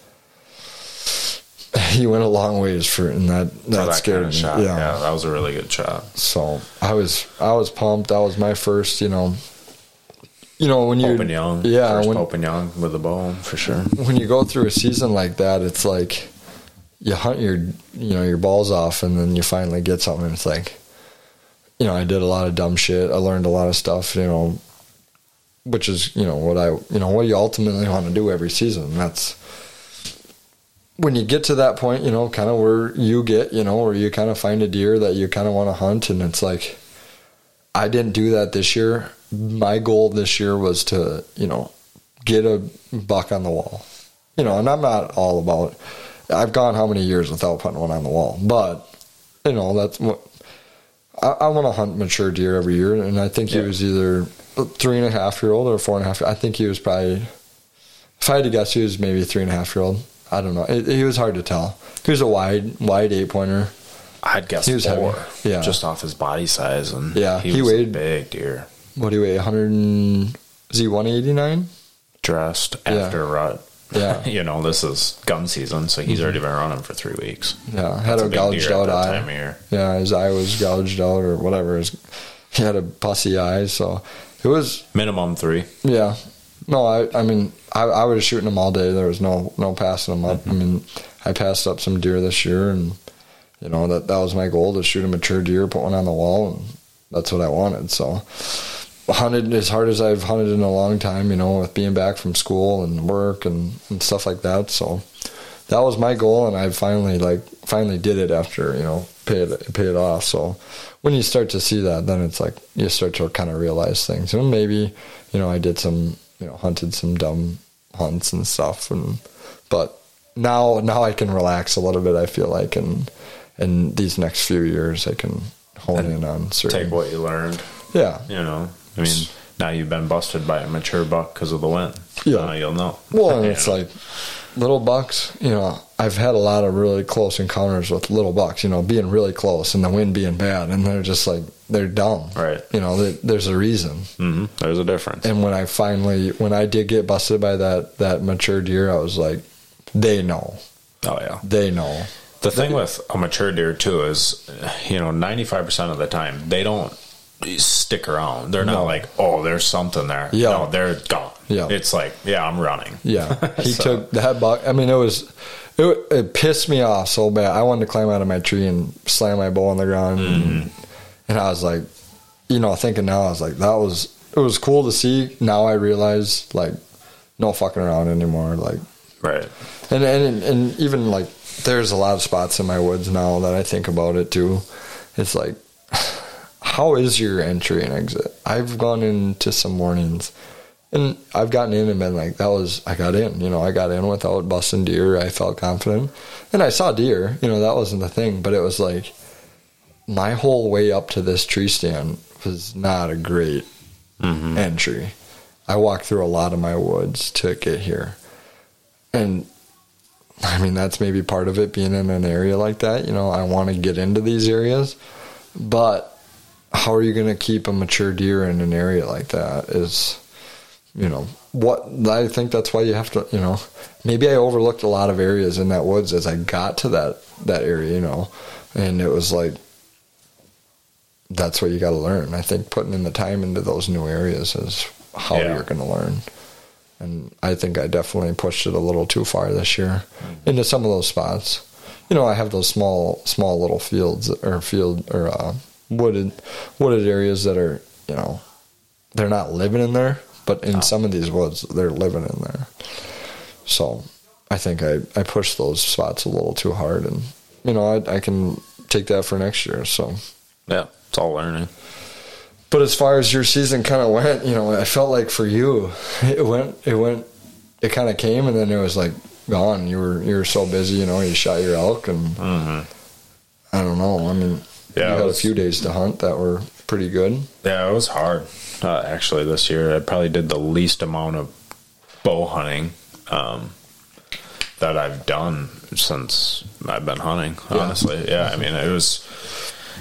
he went a long ways for and that that, that scared kind of me. shot Yeah. yeah that was a really good shot So I was I was pumped. That was my first, you know. You know when you Pope and Young. yeah First when Pope and Young with the bow for sure. when you go through a season like that, it's like you hunt your you know your balls off, and then you finally get something. And it's like, you know, I did a lot of dumb shit. I learned a lot of stuff. You know, which is you know what I you know what you ultimately want to do every season. That's when you get to that point, you know, kind of where you get, you know, where you kind of find a deer that you kind of want to hunt, and it's like, I didn't do that this year. My goal this year was to, you know, get a buck on the wall. You know, and I'm not all about. I've gone how many years without putting one on the wall, but you know that's what I, I want to hunt mature deer every year, and I think he Yeah. was either a three and a half year old or four and a half. I think he was probably If I had to guess, he was maybe three and a half year old. I don't know. It, he was hard to tell. He was a wide, wide eight pointer. I'd guess He was four. heavy. Yeah. just off his body size and Yeah, he, he weighed- big deer. What do you weigh? 100? And, is he 189? Dressed Yeah. after rut. Yeah. you know this is gun season, so he's mm-hmm. already been running for three weeks. Yeah, had That's a gouged out eye. time of year. Yeah, his eye was gouged out or whatever. His, he had a pussy eye, so it was Minimum three. Yeah. No, I I mean I I was shooting them all day. There was no no passing them up. I mm-hmm. mean, I passed up some deer this year, and you know that that was my goal to shoot a mature deer, put one on the wall, and that's what I wanted. So hunted as hard as I've hunted in a long time. You know, with being back from school and work and and stuff like that. So that was my goal, and I finally like finally did it after you know paid it pay off. So when you start to see that, then it's like you start to kind of realize things. And maybe you know I did some you know hunted some dumb hunts and stuff, and but now now I can relax a little bit. I feel like and in these next few years I can hone And in on certain Take what you learned. yeah You know, I mean, now you've been busted by a mature buck because of the wind. Yeah. Now you'll know. Well, and it's know? like little bucks. You know, I've had a lot of really close encounters with little bucks. You know, being really close and the wind being bad, and they're just like they're dumb. Right. You know, there- there's a reason. hmm there's a difference. And when I finally, when I did get busted by that that mature deer, I was like, they know, oh yeah. they know. The thing with a mature deer too is, you know, ninety five percent of the time they don't stick around. They're No. not like, oh, there's something there. Yeah. No, they're gone. Yeah. It's like, yeah, I'm running. Yeah, he So- took that buck. I mean, it was it, it pissed me off so bad. I wanted to climb out of my tree and slam my bow on the ground, and, and I was like, you know, thinking now, I was like, that was it was cool to see. Now I realize, like, no fucking around anymore. Like, Right. and and and even like, there's a lot of spots in my woods now that I think about it too. It's like, how is your entry and exit? I've gone into some mornings and I've gotten in and been like, that was, I got in, you know, I got in without busting deer. I felt confident. And I saw deer, you know, that wasn't the thing, but it was like, my whole way up to this tree stand was not a great Mm-hmm. entry. I walked through a lot of my woods to get here. And I mean, that's maybe part of it being in an area like that. You know, I want to get into these areas, but how are you going to keep a mature deer in an area like that? Is, you know, what I think that's why you have to, you know, maybe I overlooked a lot of areas in that woods as I got to that, that area, you know, and it was like, that's what you got to learn. I think putting in the time into those new areas is how Yeah. you're going to learn. And I think I definitely pushed it a little too far this year into some of those spots. You know, I have those small, small little fields or field or uh, wooded, wooded areas that are, you know, they're not living in there, but in some of these woods, they're living in there. So I think I, I pushed those spots a little too hard, and you know, I, I can take that for next year. So. Yeah. It's all learning. But as far as your season kind of went, you know, I felt like for you, it went, it went, it kind of came, and then it was like gone. You were you were so busy, you know, you shot your elk, and Mm-hmm. I don't know. I mean, Yeah, you had was- a few days to hunt that were pretty good. Yeah, it was hard. Uh, actually, this year I probably did the least amount of bow hunting um, that I've done since I've been hunting. Yeah. Honestly, yeah. I mean, it was.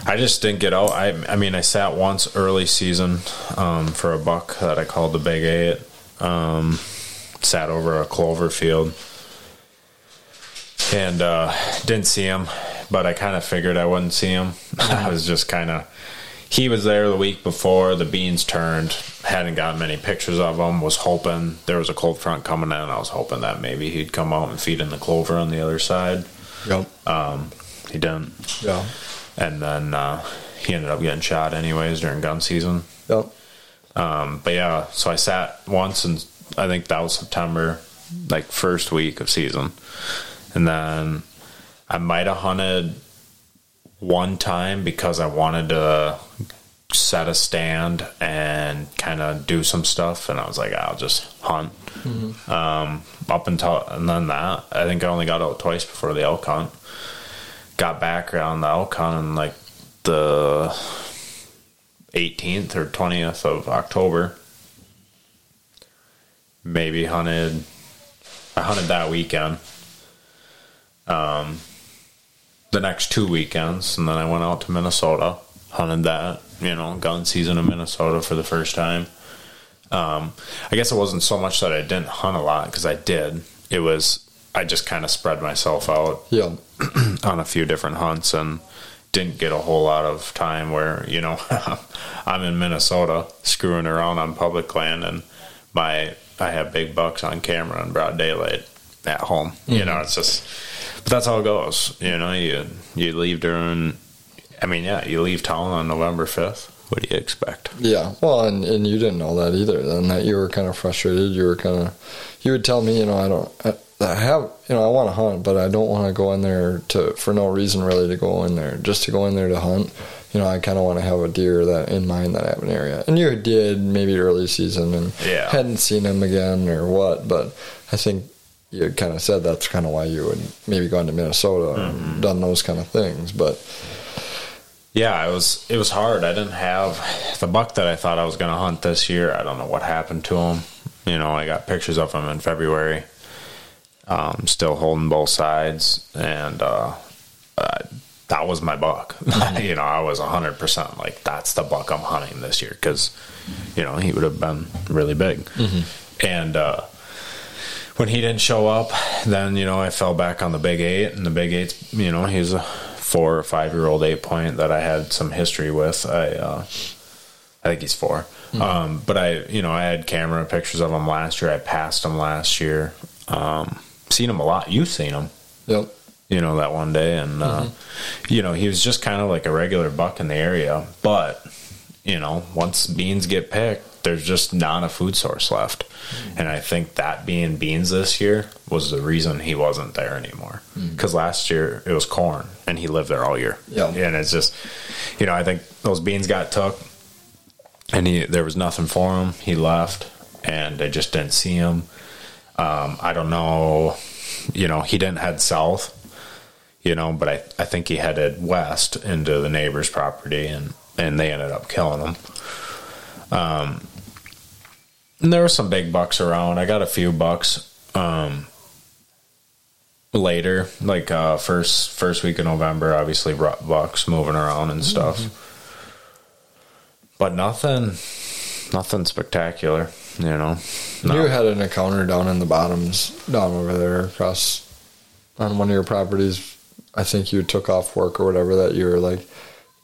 I just didn't get out. I, I mean, I sat once early season um, for a buck that I called the Big Eight. Um, sat over a clover field and uh, didn't see him, but I kind of figured I wouldn't see him. I was just kind of. He was there the week before the beans turned. Hadn't gotten many pictures of him. Was hoping there was a cold front coming in. I was hoping that maybe he'd come out and feed in the clover on the other side. Yep. Um, he didn't, Yeah. and then uh, he ended up getting shot anyways during gun season. Yep. Um, but yeah, so I sat once, and I think that was September, like first week of season, and then I might have hunted one time because I wanted to set a stand and kind of do some stuff, and I was like, I'll just hunt. Um, up until and then that, I think I only got out twice before the elk hunt. Got back around the elk hunt and like the 18th or 20th of October. Maybe hunted I hunted that weekend. Um, the next two weekends, and then I went out to Minnesota, hunted that. You know, gun season in Minnesota for the first time. Um, I guess it wasn't so much that I didn't hunt a lot because I did. It was I just kind of spread myself out Yeah. on a few different hunts and didn't get a whole lot of time where you know I'm in Minnesota screwing around on public land and my I have big bucks on camera in broad daylight at home. You know, it's just but that's how it goes. You know, you you leave during I mean, yeah, you leave town on November fifth. What do you expect? Yeah, well, and, and you didn't know that either. Then that you were kind of frustrated. You were kind of, you would tell me, you know, I don't, I, I have, you know, I want to hunt, but I don't want to go in there to for no reason really to go in there, just to go in there to hunt. You know, I kind of want to have a deer that in mind that I have an area. And you did maybe early season and Yeah. hadn't seen him again or what, but I think you kind of said that's kind of why you would maybe gone to Minnesota and done those kind of things. But Yeah, it was it was hard. I didn't have the buck that I thought I was going to hunt this year. I don't know what happened to him. You know, I got pictures of him in February. Um, still holding both sides, and uh, uh, that was my buck. you know, I was hundred percent like that's the buck I'm hunting this year because you know he would have been really big. And uh, when he didn't show up, then you know I fell back on the big eight, and the big eight's you know he's a four or five year old eight point that I had some history with. I uh, I think he's 4 Um, but I you know I had camera pictures of him last year. I passed him last year. Um, seen him a lot. You've seen him yep, you know, that one day. And, uh, you know, he was just kind of like a regular buck in the area. But, you know, once beans get picked, there's just not a food source left. And I think that being beans this year was the reason he wasn't there anymore. Because last year it was corn and he lived there all year. Yeah. And it's just, you know, I think those beans got took and he there was nothing for him. He left and I just didn't see him. Um, I don't know, you know, he didn't head south, you know, but I, I think he headed west into the neighbor's property and, and they ended up killing him. Um, and there were some big bucks around. I got a few bucks. Um, later, like uh, first first week of November, obviously bucks moving around and stuff, but nothing, nothing spectacular. You know, You had an encounter down in the bottoms, down over there across on one of your properties. I think you took off work or whatever that you were like,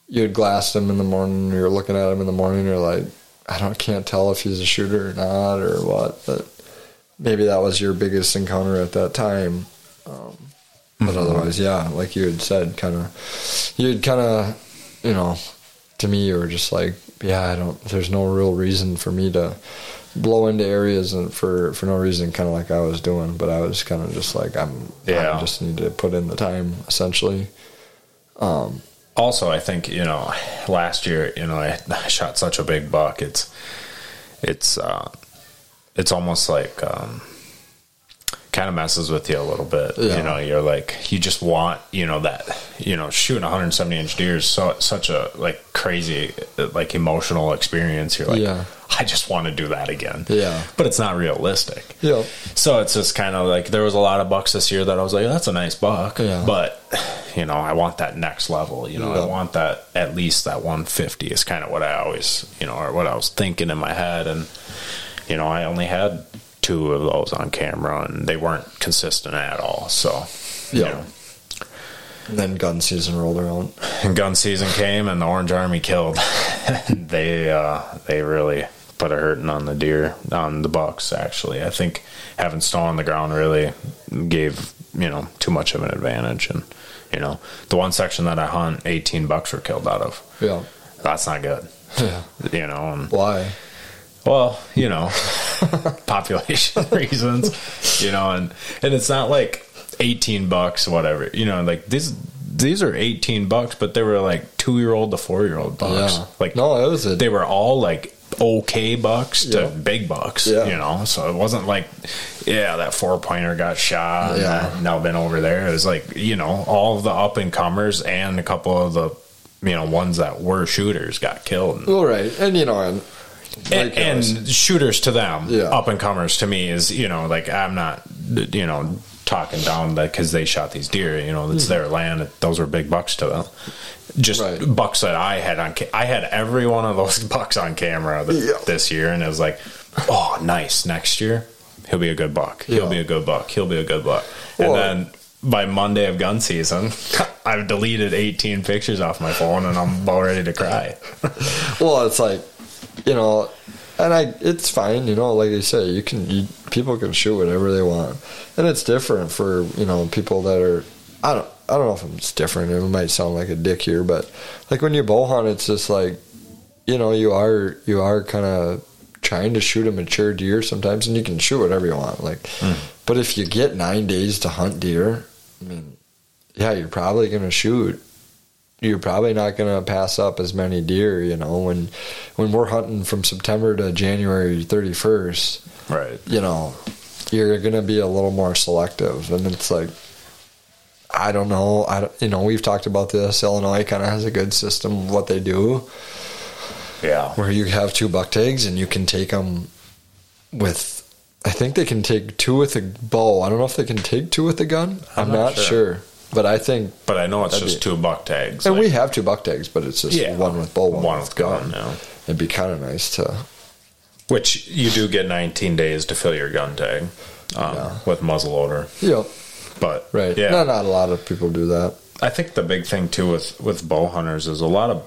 you had glassed him in the morning. You were looking at him in the morning. You're like, I don't can't tell if he's a shooter or not or what. But maybe that was your biggest encounter at that time. Um, but otherwise, yeah, like you had said, kind of, you'd kind of, you know, to me, you were just like, yeah, I don't. There's no real reason for me to blow into areas and for for no reason, kind of like I was doing. But I was kind of just like, I'm. Yeah. I just need to put in the time, essentially. Um, also i think you know last year you know i, I shot such a big buck it's it's uh it's almost like um kind of messes with you a little bit Yeah. you know you're like you just want you know that you know shooting 170 inch deer is so such a like crazy like emotional experience you're like Yeah. i just want to do that again Yeah. but it's not realistic yeah, so it's just kind of like there was a lot of bucks this year that I was like, that's a nice buck, Yeah. but you know, I want that next level. You know, Yeah. I want that at least that 150 is kind of what I always, you know, or what I was thinking in my head, and you know, I only had two of those on camera, and they weren't consistent at all. So, you Yeah. know. and then gun season rolled around. And gun season came, and the Orange Army killed. they uh, they really put a hurting on the deer, on the bucks. Actually, I think having snow on the ground really gave you know too much of an advantage. And you know, the one section that I hunt, eighteen bucks were killed out of. Yeah, That's not good. yeah. You know, and Why? well, you know, population reasons, you know, and and it's not like eighteen bucks, whatever, you know, like these these are eighteen bucks, but they were like two year old to four year old bucks. Yeah. Like no, it was a they were all like okay bucks to Yeah. big bucks, Yeah. you know. So it wasn't like, yeah, that four pointer got shot. Yeah. Now been over there. It was like you know all of the up and comers and a couple of the you know ones that were shooters got killed. All right, and you know, and and, like and shooters to them, Yeah. up and comers to me is you know like I'm not you know, talking down that because they shot these deer. You know, it's hmm. their land. Those were big bucks to them. Just Right. bucks that I had on. Ca- I had every one of those bucks on camera th- Yeah. this year, and it was like, oh, nice. Next year, he'll be a good buck. He'll Yeah. be a good buck. He'll be a good buck. Well- and then by Monday of gun season, I've deleted 18 pictures off my phone, and I'm about ready to cry. Well, it's like, you know, and I, it's fine, you know, like I say, you can, you, people can shoot whatever they want, and it's different for you know people that are, I don't, I don't know if it's different. It might sound like a dick here, but like when you bow hunt, it's just like, you know, you are, you are kind of trying to shoot a mature deer sometimes, and you can shoot whatever you want, like, mm. but if you get nine days to hunt deer, I mean, yeah, you're probably gonna shoot you're probably not going to pass up as many deer, you know, when when we're hunting from September to January 31st, right. you know, you're going to be a little more selective and it's like I don't know, I don't, you know, we've talked about this. Illinois kind of has a good system of what they do Yeah. where you have two buck tags and you can take them with I think they can take two with a bow. I don't know if they can take two with a gun. I'm, I'm not not sure. sure. But I think But I know it's just be- two buck tags. and like- we have two buck tags, but it's just Yeah. one with bow, one, One with gun. gun, yeah. It'd be kind of nice to. Which you do get 19 days to fill your gun tag um, Yeah. with muzzleloader. Yep. But Right. yeah, Not, not a lot of people do that. I think the big thing too with with bow hunters is a lot of.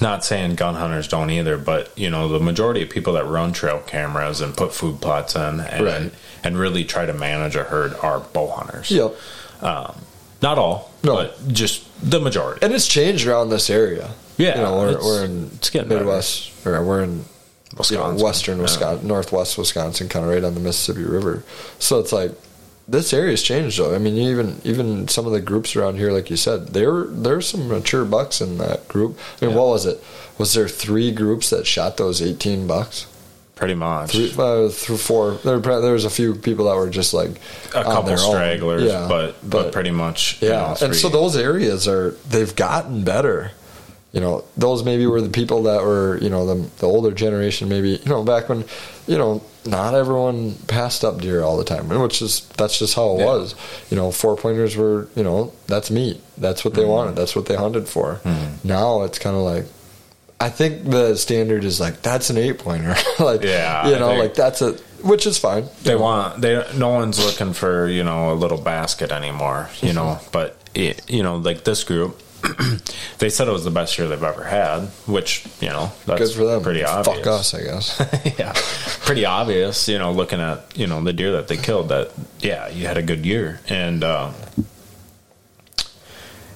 Not saying gun hunters don't either, but you know the majority of people that run trail cameras and put food plots in and Right. and really try to manage a herd are bow hunters. Yep. Um, not all, No. but just the majority. And it's changed around this area. Yeah, You know, we're, we're in it's getting better. Midwest, or we're in you know, western Yeah. Wisconsin, northwest Wisconsin, kind of right on the Mississippi River. So it's like this area's changed though. I mean, even even some of the groups around here, like you said, there there's some mature bucks in that group. I mean, Yeah. what was it? Was there three groups that shot those 18 bucks? Pretty much. Three, uh, through four. There, there was a few people that were just like a couple stragglers, Yeah, but, but pretty much yeah. and so those areas are they've gotten better. You know, those maybe were the people that were you know the the older generation. Maybe you know back when you know not everyone passed up deer all the time, which is that's just how it Yeah. was. You know, four pointers were you know that's meat. That's what they Mm-hmm. wanted. That's what they hunted for. Now it's kind of like. I think the standard is like that's an eight pointer, like Yeah, you know, like that's a which is fine. They want they no one's looking for you know a little basket anymore, you know. But it, you know, like this group, they said it was the best year they've ever had, which you know that's Good for them. Pretty obvious. Fuck us, I guess. yeah, pretty obvious. You know, looking at you know the deer that they killed. That yeah, you had a good year, and um,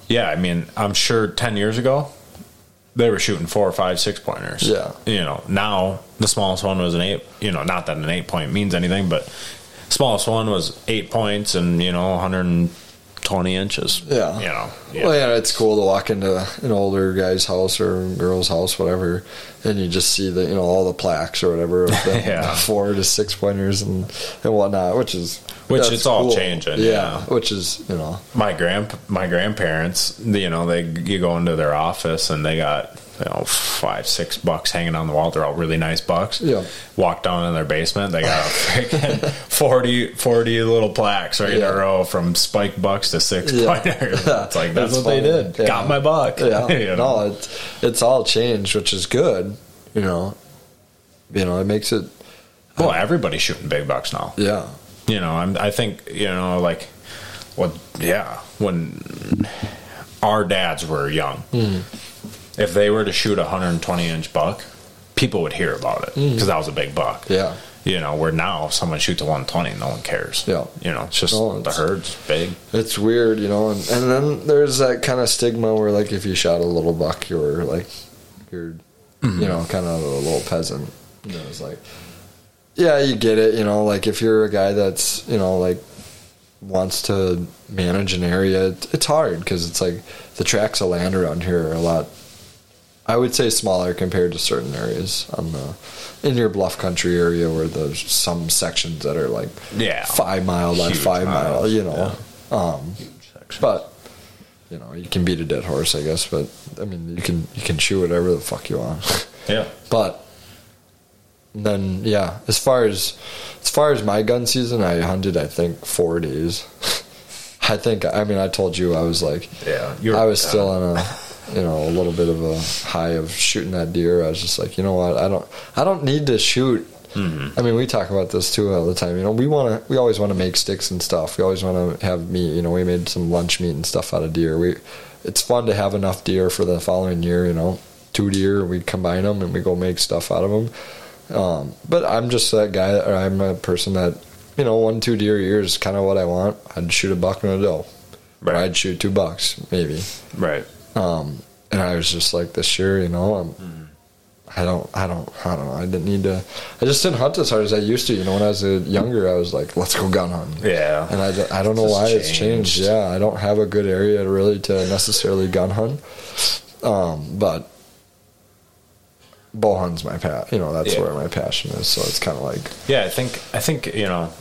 yeah, I mean, I'm sure ten years ago they were shooting four or five six pointers. Yeah. you know, now the smallest one was an eight. You know, not that an eight point means anything, but smallest one was eight points and you know 120 inches. Yeah. you know, yeah. Well, yeah, it's cool to walk into an older guy's house or girl's house, whatever, and you just see the you know all the plaques or whatever of the Yeah. four to six pointers and and whatnot, which is Which it's all changing, Yeah, yeah. which is you know my grand my grandparents, you know, they you go into their office and they got you know five six bucks hanging on the wall. They're all really nice bucks. Yeah. Walk down in their basement, they got a freaking 40, 40 little plaques right in Yeah. a row from spike bucks to six Yeah. pointers. It's like that's, That's what they did. Yeah. Got my buck. yeah You know? no it's it's all changed, which is good. You know, you know it makes it Well, everybody's shooting big bucks now. yeah you know I'm, i think you know like what yeah when our dads were young mm. if they were to shoot a 120 inch buck people would hear about it mm. because that was a big buck. Yeah. You know where now if someone shoots a 120 no one cares. Yeah. you know it's just No, the herd's big. It's weird, you know, and, and then there's that kind of stigma where, like, if you shot a little buck, you were like, you're, mm-hmm. you know, kind of a little peasant. You know, it's like, yeah, you get it, you know, like if you're a guy that's, you know, like wants to manage an area, it's hard because it's like the tracts of land around here are a lot. I would say smaller compared to certain areas on the in your bluff country area where there's some sections that are like Yeah. five mile by five mile, you know. Um, but you know, you can beat a dead horse, I guess. But I mean, you can you can chew whatever the fuck you want. yeah but then, yeah, as far as as far as my gun season, I hunted I think four days. I think I mean I told you I was like Yeah, I was still on a you know a little bit of a high of shooting that deer. I was just like you know what I don't I don't need to shoot. Mm-hmm. I mean we talk about this too all the time. You know we want to we always want to make sticks and stuff. We always want to have meat. You know we made some lunch meat and stuff out of deer. We it's fun to have enough deer for the following year. You know two deer we combine them and we go make stuff out of them. Um, but I'm just that guy. Or I'm a person that you know, one, two deer a year is kind of what I want. I'd shoot a buck and a doe. Or I'd shoot two bucks, maybe. right. Um, and I was just like, this year, you know, I'm, I don't, I don't, I don't know. I didn't need to, I just didn't hunt as hard as I used to. You know, when I was a younger, I was like, let's go gun hunting. Yeah. And I, don't- I don't know Just why it's changed. changed. Yeah, I don't have a good area really to necessarily gun hunt. Um, but bow hunting's my pat. You know, that's Yeah. where my passion is. So it's kind of like, Yeah, I think I think you know,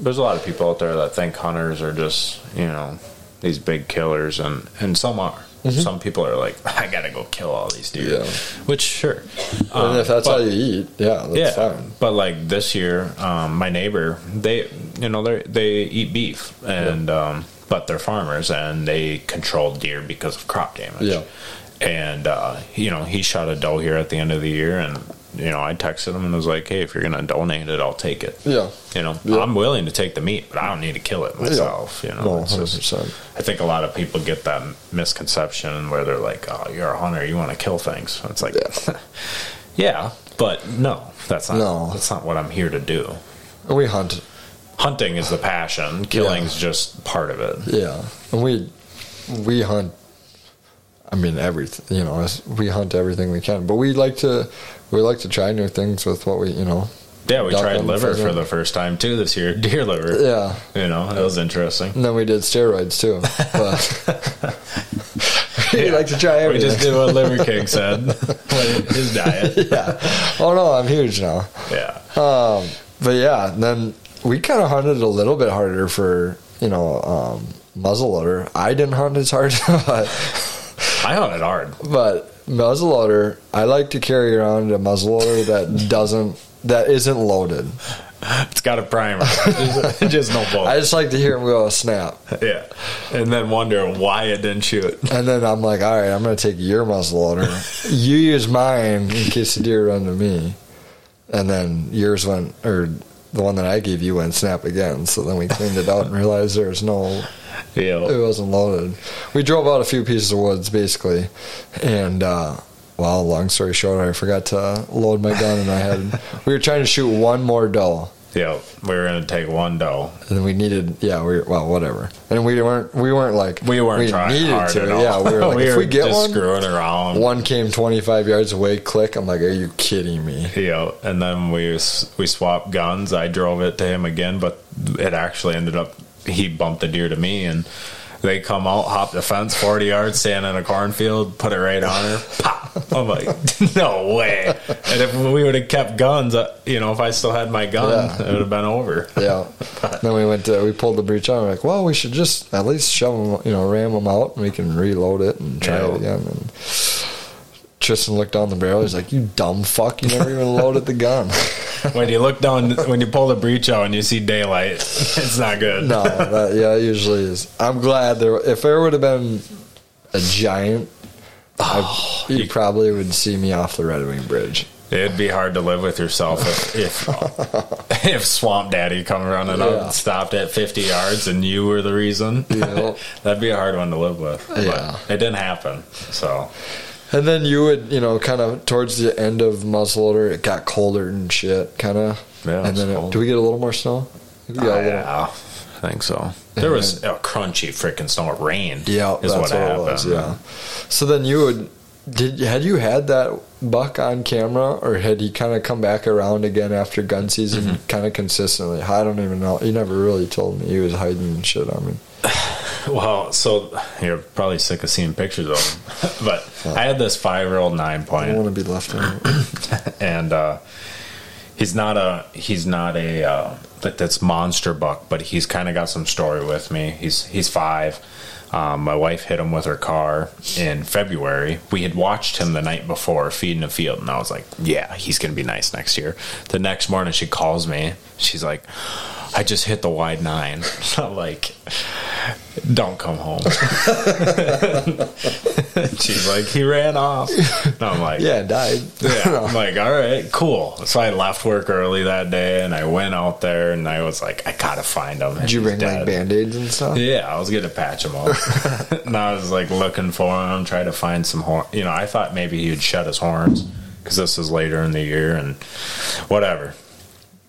there's a lot of people out there that think hunters are just you know these big killers, and and some are. Some people are like, I gotta go kill all these deer. Mm-hmm. Yeah. Which sure, and Um, if that's but- how you eat, yeah, that's yeah, fine. but like this year, um, my neighbor, they, you know, they they eat beef, and um, but they're farmers and they control deer because of crop damage. Yeah. And uh, you know, he shot a doe here at the end of the year, and you know, I texted him and was like, hey, if you're gonna donate it, I'll take it. Yeah. You know, Yeah. I'm willing to take the meat, but I don't need to kill it myself. You know, No, just- 100%. I think a lot of people get that misconception where they're like, "Oh, you're a hunter, you want to kill things." It's like, Yeah. yeah, but no, that's not. No. that's not what I'm here to do. We hunt Hunting is the passion. Killing's just part of it. Yeah, and we we hunt. I mean, everything. You know, we hunt everything we can, but we like to we like to try new things with what we you know. Yeah, we tried liver for the first time too this year. Deer liver. Yeah, You know, it was interesting. and then we did steroids too. But we like to try everything. We just did what Liver King said. His diet. yeah. Oh no, I'm huge now. Yeah. Um, but yeah, then we kind of hunted a little bit harder for you know um, muzzleloader. I didn't hunt as hard, but I hunted hard. but muzzleloader, I like to carry around a muzzleloader that doesn't that isn't loaded. It's got a primer. just, just no I just like to hear him go snap, Yeah. And then wonder why it didn't shoot. and then I'm like, all right, I'm gonna take your muzzleloader. you use mine in case the deer run to me, and then yours went or. The one that I gave you went snap again, so then we cleaned it out and realized there was no Yeah. it wasn't loaded. We drove out a few pieces of woods basically, and uh, well, long story short, I forgot to load my gun, and I had we were trying to shoot one more doe, Yeah. We were gonna take one doe. and we needed yeah, we well whatever, and we weren't we weren't like We weren't trying hard at all. yeah, we were like if we get just one, screwing around. one came twenty five yards away, click. I'm like, are you kidding me? Yeah, and then we we swapped guns. I drove it to him again, but it actually ended up he bumped the deer to me, and they come out, hop the fence forty yards, stand in a cornfield, put it right on her. Pop! I'm like, no way. And if we would have kept guns, uh, you know, if I still had my gun, Yeah. it would have been over. Yeah. then we went to we pulled the breech out. We're like, well, we should just at least shove them, you know, ram them out, and we can reload it and try Yeah. it again. And Tristen looked down the barrel. He's like, "You dumb fuck! You never even loaded the gun." when you look down, when you pull the breech out and you see daylight, it's not good. no, that, yeah, it usually is. I'm glad there. If there would have been a giant, I, oh, you probably would see me off the Red Wing Bridge. It'd be hard to live with yourself if if, if Swamp Daddy come running up and stopped at 50 yards and you were the reason. Yeah. That'd be a hard one to live with. Yeah. But it didn't happen. So And then you would, you know, kind of towards the end of muzzleloader, it got colder and shit, kind of. Yeah, and then it, do we get a little more snow? We got little- yeah, I think so. There was a crunchy freaking snow. It rained. Yeah, is that's what what, happened. it was. Yeah. So then you would did had you had that buck on camera, or had he kind of come back around again after gun season, Mm-hmm. kind of consistently? I don't even know. He never really told me he was hiding shit on me. Well, so you're probably sick of seeing pictures of him, but I had this five year old nine I point. don't want to be left out. and uh, he's not a he's not a uh, that that's monster buck, but he's kind of got some story with me. He's he's five, Um, my wife hit him with her car in February. We had watched him the night before feeding a field, and I was like, "Yeah, he's going to be nice next year." The next morning, she calls me. She's like, "I just hit the wide nine. I'm like, "Don't come home." She's like, "He ran off." And I'm like, Yeah, died. yeah. I'm like, all right, cool. So I left work early that day and I went out there and I was like, I gotta find him. Did you bring like dead. band aids and stuff? Yeah, I was gonna patch him up. and I was like looking for him, trying to find some horn. You know, I thought maybe he would shut his horns because this is later in the year and whatever.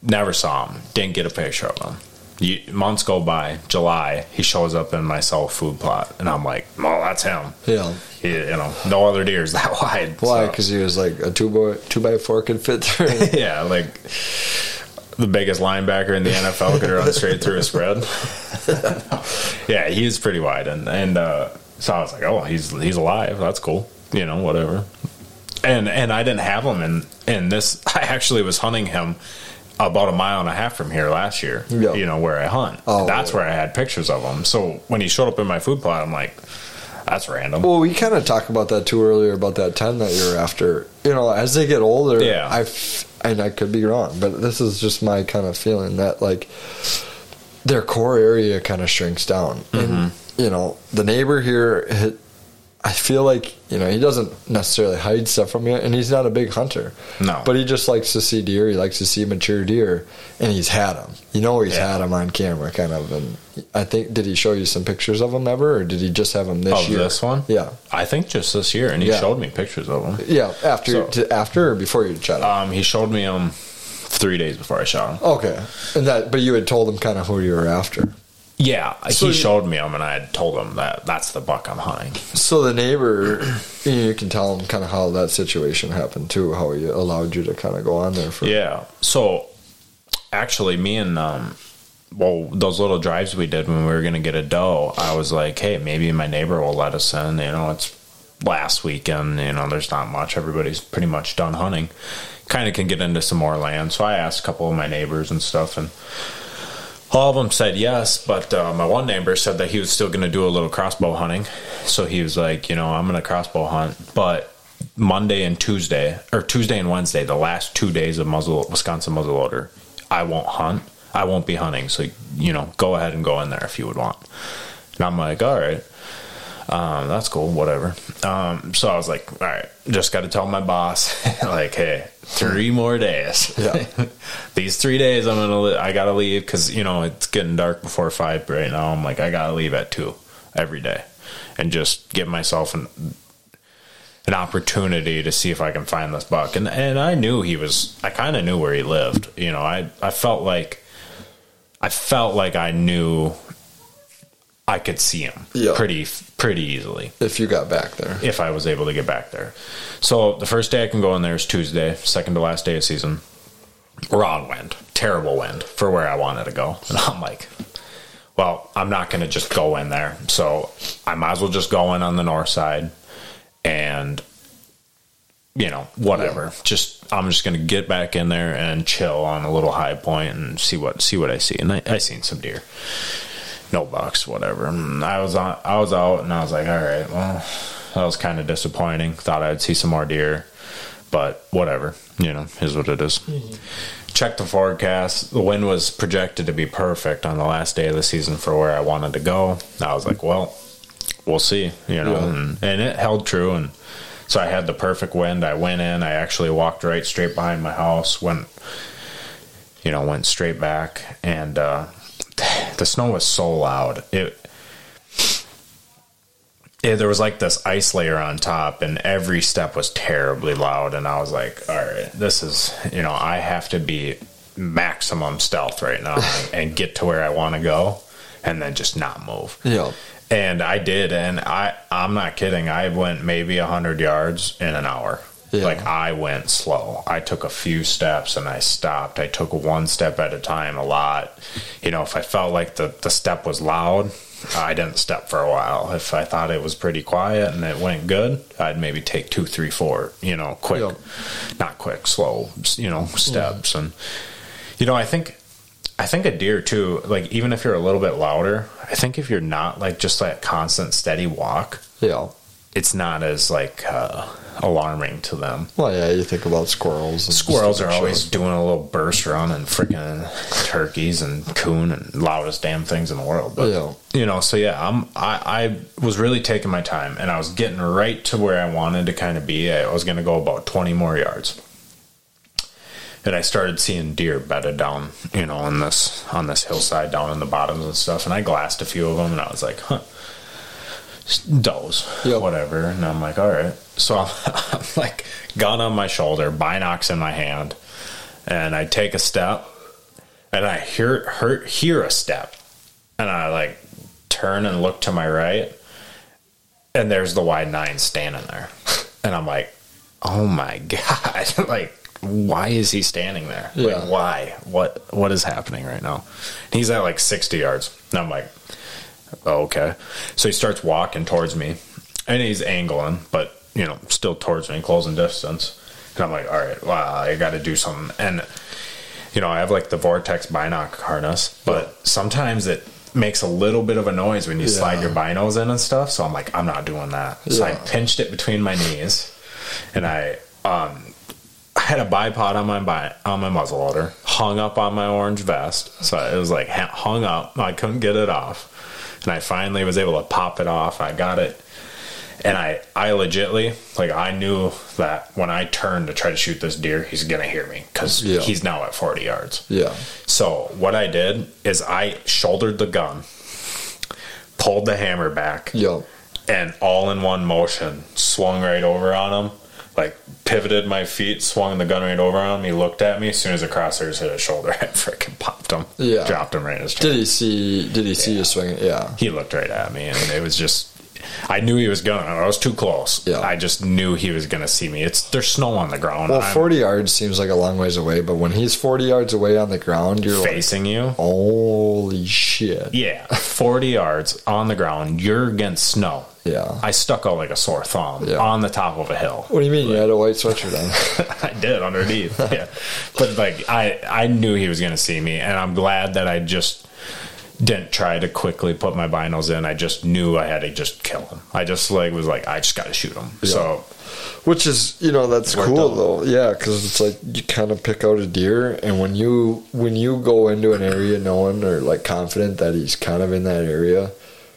Never saw him. Didn't get a picture of him. You, months go by. July, he shows up in my self food plot, and I'm like, "Well, that's him." Yeah. He, you know, no other deer's that wide. Why? so- Because he was like a two by two by four could fit through. yeah, like the biggest linebacker in the NFL could run straight through a spread. yeah, he's pretty wide, and and uh, so I was like, oh, he's he's alive. That's cool. You know, whatever. And and I didn't have him and in this. I actually was hunting him about a mile and a half from here last year. Yeah. You know where I hunt. Oh. That's where I had pictures of him. So when he showed up in my food plot, I'm like, that's random. Well, we kind of talked about that too earlier about that ten that you're after. You know, as they get older, Yeah. I f- and I could be wrong, but this is just my kind of feeling that like their core area kind of shrinks down, and Mm-hmm. you know, the neighbor here. Hit, I feel like you know he doesn't necessarily hide stuff from you, and he's not a big hunter. No. but he just likes to see deer. He likes to see mature deer, and he's had them. You know, he's Yeah. had them on camera, kind of. And I think did he show you some pictures of them ever, or did he just have them this Of year? this one? Yeah. I think just this year, and he Yeah. showed me pictures of him. Yeah, after So- to, after or before you shot him. Um, he showed me him three days before I shot him. okay, and that but you had told him kind of who you were after. Yeah, So he showed me him, and I had told him that that's the buck I'm hunting. So the neighbor, you can tell him kind of how that situation happened too, how he allowed you to kind of go on there for. Yeah. So actually, me and um, well, those little drives we did when we were gonna get a doe, I was like, hey, maybe my neighbor will let us in. You know, it's last weekend. You know, there's not much. Everybody's pretty much done hunting. Kind of can get into some more land. So I asked a couple of my neighbors and stuff, and all of them said yes, but uh, my one neighbor said that he was still going to do a little crossbow hunting. So he was like, you know, I'm going to crossbow hunt, but Monday and Tuesday, or Tuesday and Wednesday, the last two days of muzzle Wisconsin muzzleloader, I won't hunt. I won't be hunting. So you know, go ahead and go in there if you would want. And I'm like, all right. Um, that's cool, whatever. Um, so I was like, all right, just got to tell my boss, like, hey, three more days. Yeah. These three days, I'm gonna, li- I gotta leave because you know it's getting dark before five right now. I'm like, I gotta leave at two every day, and just give myself an an opportunity to see if I can find this buck. And and I knew he was, I kind of knew where he lived. You know, I I felt like, I felt like I knew. I could see him Yeah. pretty pretty easily If you got back there. if I was able to get back there. So the first day I can go in there is Tuesday, second to last day of season. Wrong wind, terrible wind for where I wanted to go. And I'm like, well, I'm not going to just go in there. So I might as well just go in on the north side and, you know, whatever. Just, I'm just going to get back in there and chill on a little high point and see what, see what I see. And I, I seen some deer no bucks, whatever. And I was on, I was out, and I was like, all right, well, that was kind of disappointing. Thought I'd see some more deer, but whatever, you know, is what it is. Check the forecast. The wind was projected to be perfect on the last day of the season for where I wanted to go. I was like, well, we'll see, you know, Yeah. and, and it held true. And so I had the perfect wind. I went in. I actually walked right straight behind my house. Went, you know, went straight back, and uh, the snow was so loud. It, it there was like this ice layer on top, and every step was terribly loud. And I was like, all right, this is you know, I have to be maximum stealth right now and, and get to where I want to go, and then just not move. Yeah. And I did, and I I'm not kidding. I went maybe hundred yards in an hour. Yeah. Like I went slow. I took a few steps and I stopped. I took one step at a time a lot. You know, if I felt like the, the step was loud, I didn't step for a while. If I thought it was pretty quiet and it went good, I'd maybe take two, three, four, you know, quick, Yeah. not quick, slow, you know, steps. And, you know, I think I think a deer too. Like even if you're a little bit louder, I think if you're not like just like constant steady walk, Yeah. it's not as like uh, alarming to them. Well, yeah, you think about squirrels. And Squirrels are always doing a little burst run and freaking turkeys and coon and loudest damn things in the world. But Yeah. you know, so yeah, I'm I, I was really taking my time and I was getting right to where I wanted to kind of be. I was going to go about 20 more yards. And I started seeing deer bedded down, you know, on this on this hillside down in the bottoms and stuff. And I glassed a few of them, and I was like, "Huh, does Yep. whatever." And I'm like, "All right." So I'm, I'm like, gun on my shoulder, binocs in my hand, and I take a step, and I hear hear, hear a step, and I like turn and look to my right, and there's the wide nine standing there, and I'm like, "Oh my god!" like. Why is he standing there? Yeah. Like, why? What? What is happening right now? And he's at like sixty yards. And I'm like, Oh, okay. So he starts walking towards me, and he's angling, but you know, still towards me, closing distance. And I'm like, all right, wow, I got to do something. And you know, I have like the Vortex binoc harness, but sometimes it makes a little bit of a noise when you Yeah. slide your binos in and stuff. So I'm like, I'm not doing that. So I pinched it between my knees, and I um. I had a bipod on my bi- on my muzzleloader, hung up on my orange vest, so it was like ha- hung up. I couldn't get it off, and I finally was able to pop it off. I got it, and I I legitly like I knew that when I turned to try to shoot this deer, he's gonna hear me because Yeah. he's now at forty yards. Yeah. So what I did is I shouldered the gun, pulled the hammer back, Yeah. and all in one motion swung right over on him. Like pivoted my feet, swung the gun right over on him. He looked at me as soon as the crosshairs hit his shoulder. I freaking popped him. Yeah. dropped him right in his. Chest. Did he see? Did he see you swing? Yeah. He looked right at me, and it was just. I knew he was gonna. I was too close. Yeah. I just knew he was gonna see me. It's there's snow on the ground. Well, I'm 40 yards seems like a long ways away, but when he's 40 yards away on the ground, you're like, facing you. holy shit. Yeah, 40 yards on the ground. You're against snow. Yeah. I stuck out like a sore thumb Yeah. on the top of a hill. What do you mean? You had a white sweatshirt on? I did underneath. Yeah. But like I I knew he was going to see me and I'm glad that I just didn't try to quickly put my binos in. I just knew I had to just kill him. I just like was like I just got to shoot him. So Which is, you know, that's cool out. though. Yeah, because it's like you kind of pick out a deer, and when you when you go into an area knowing or like confident that he's kind of in that area,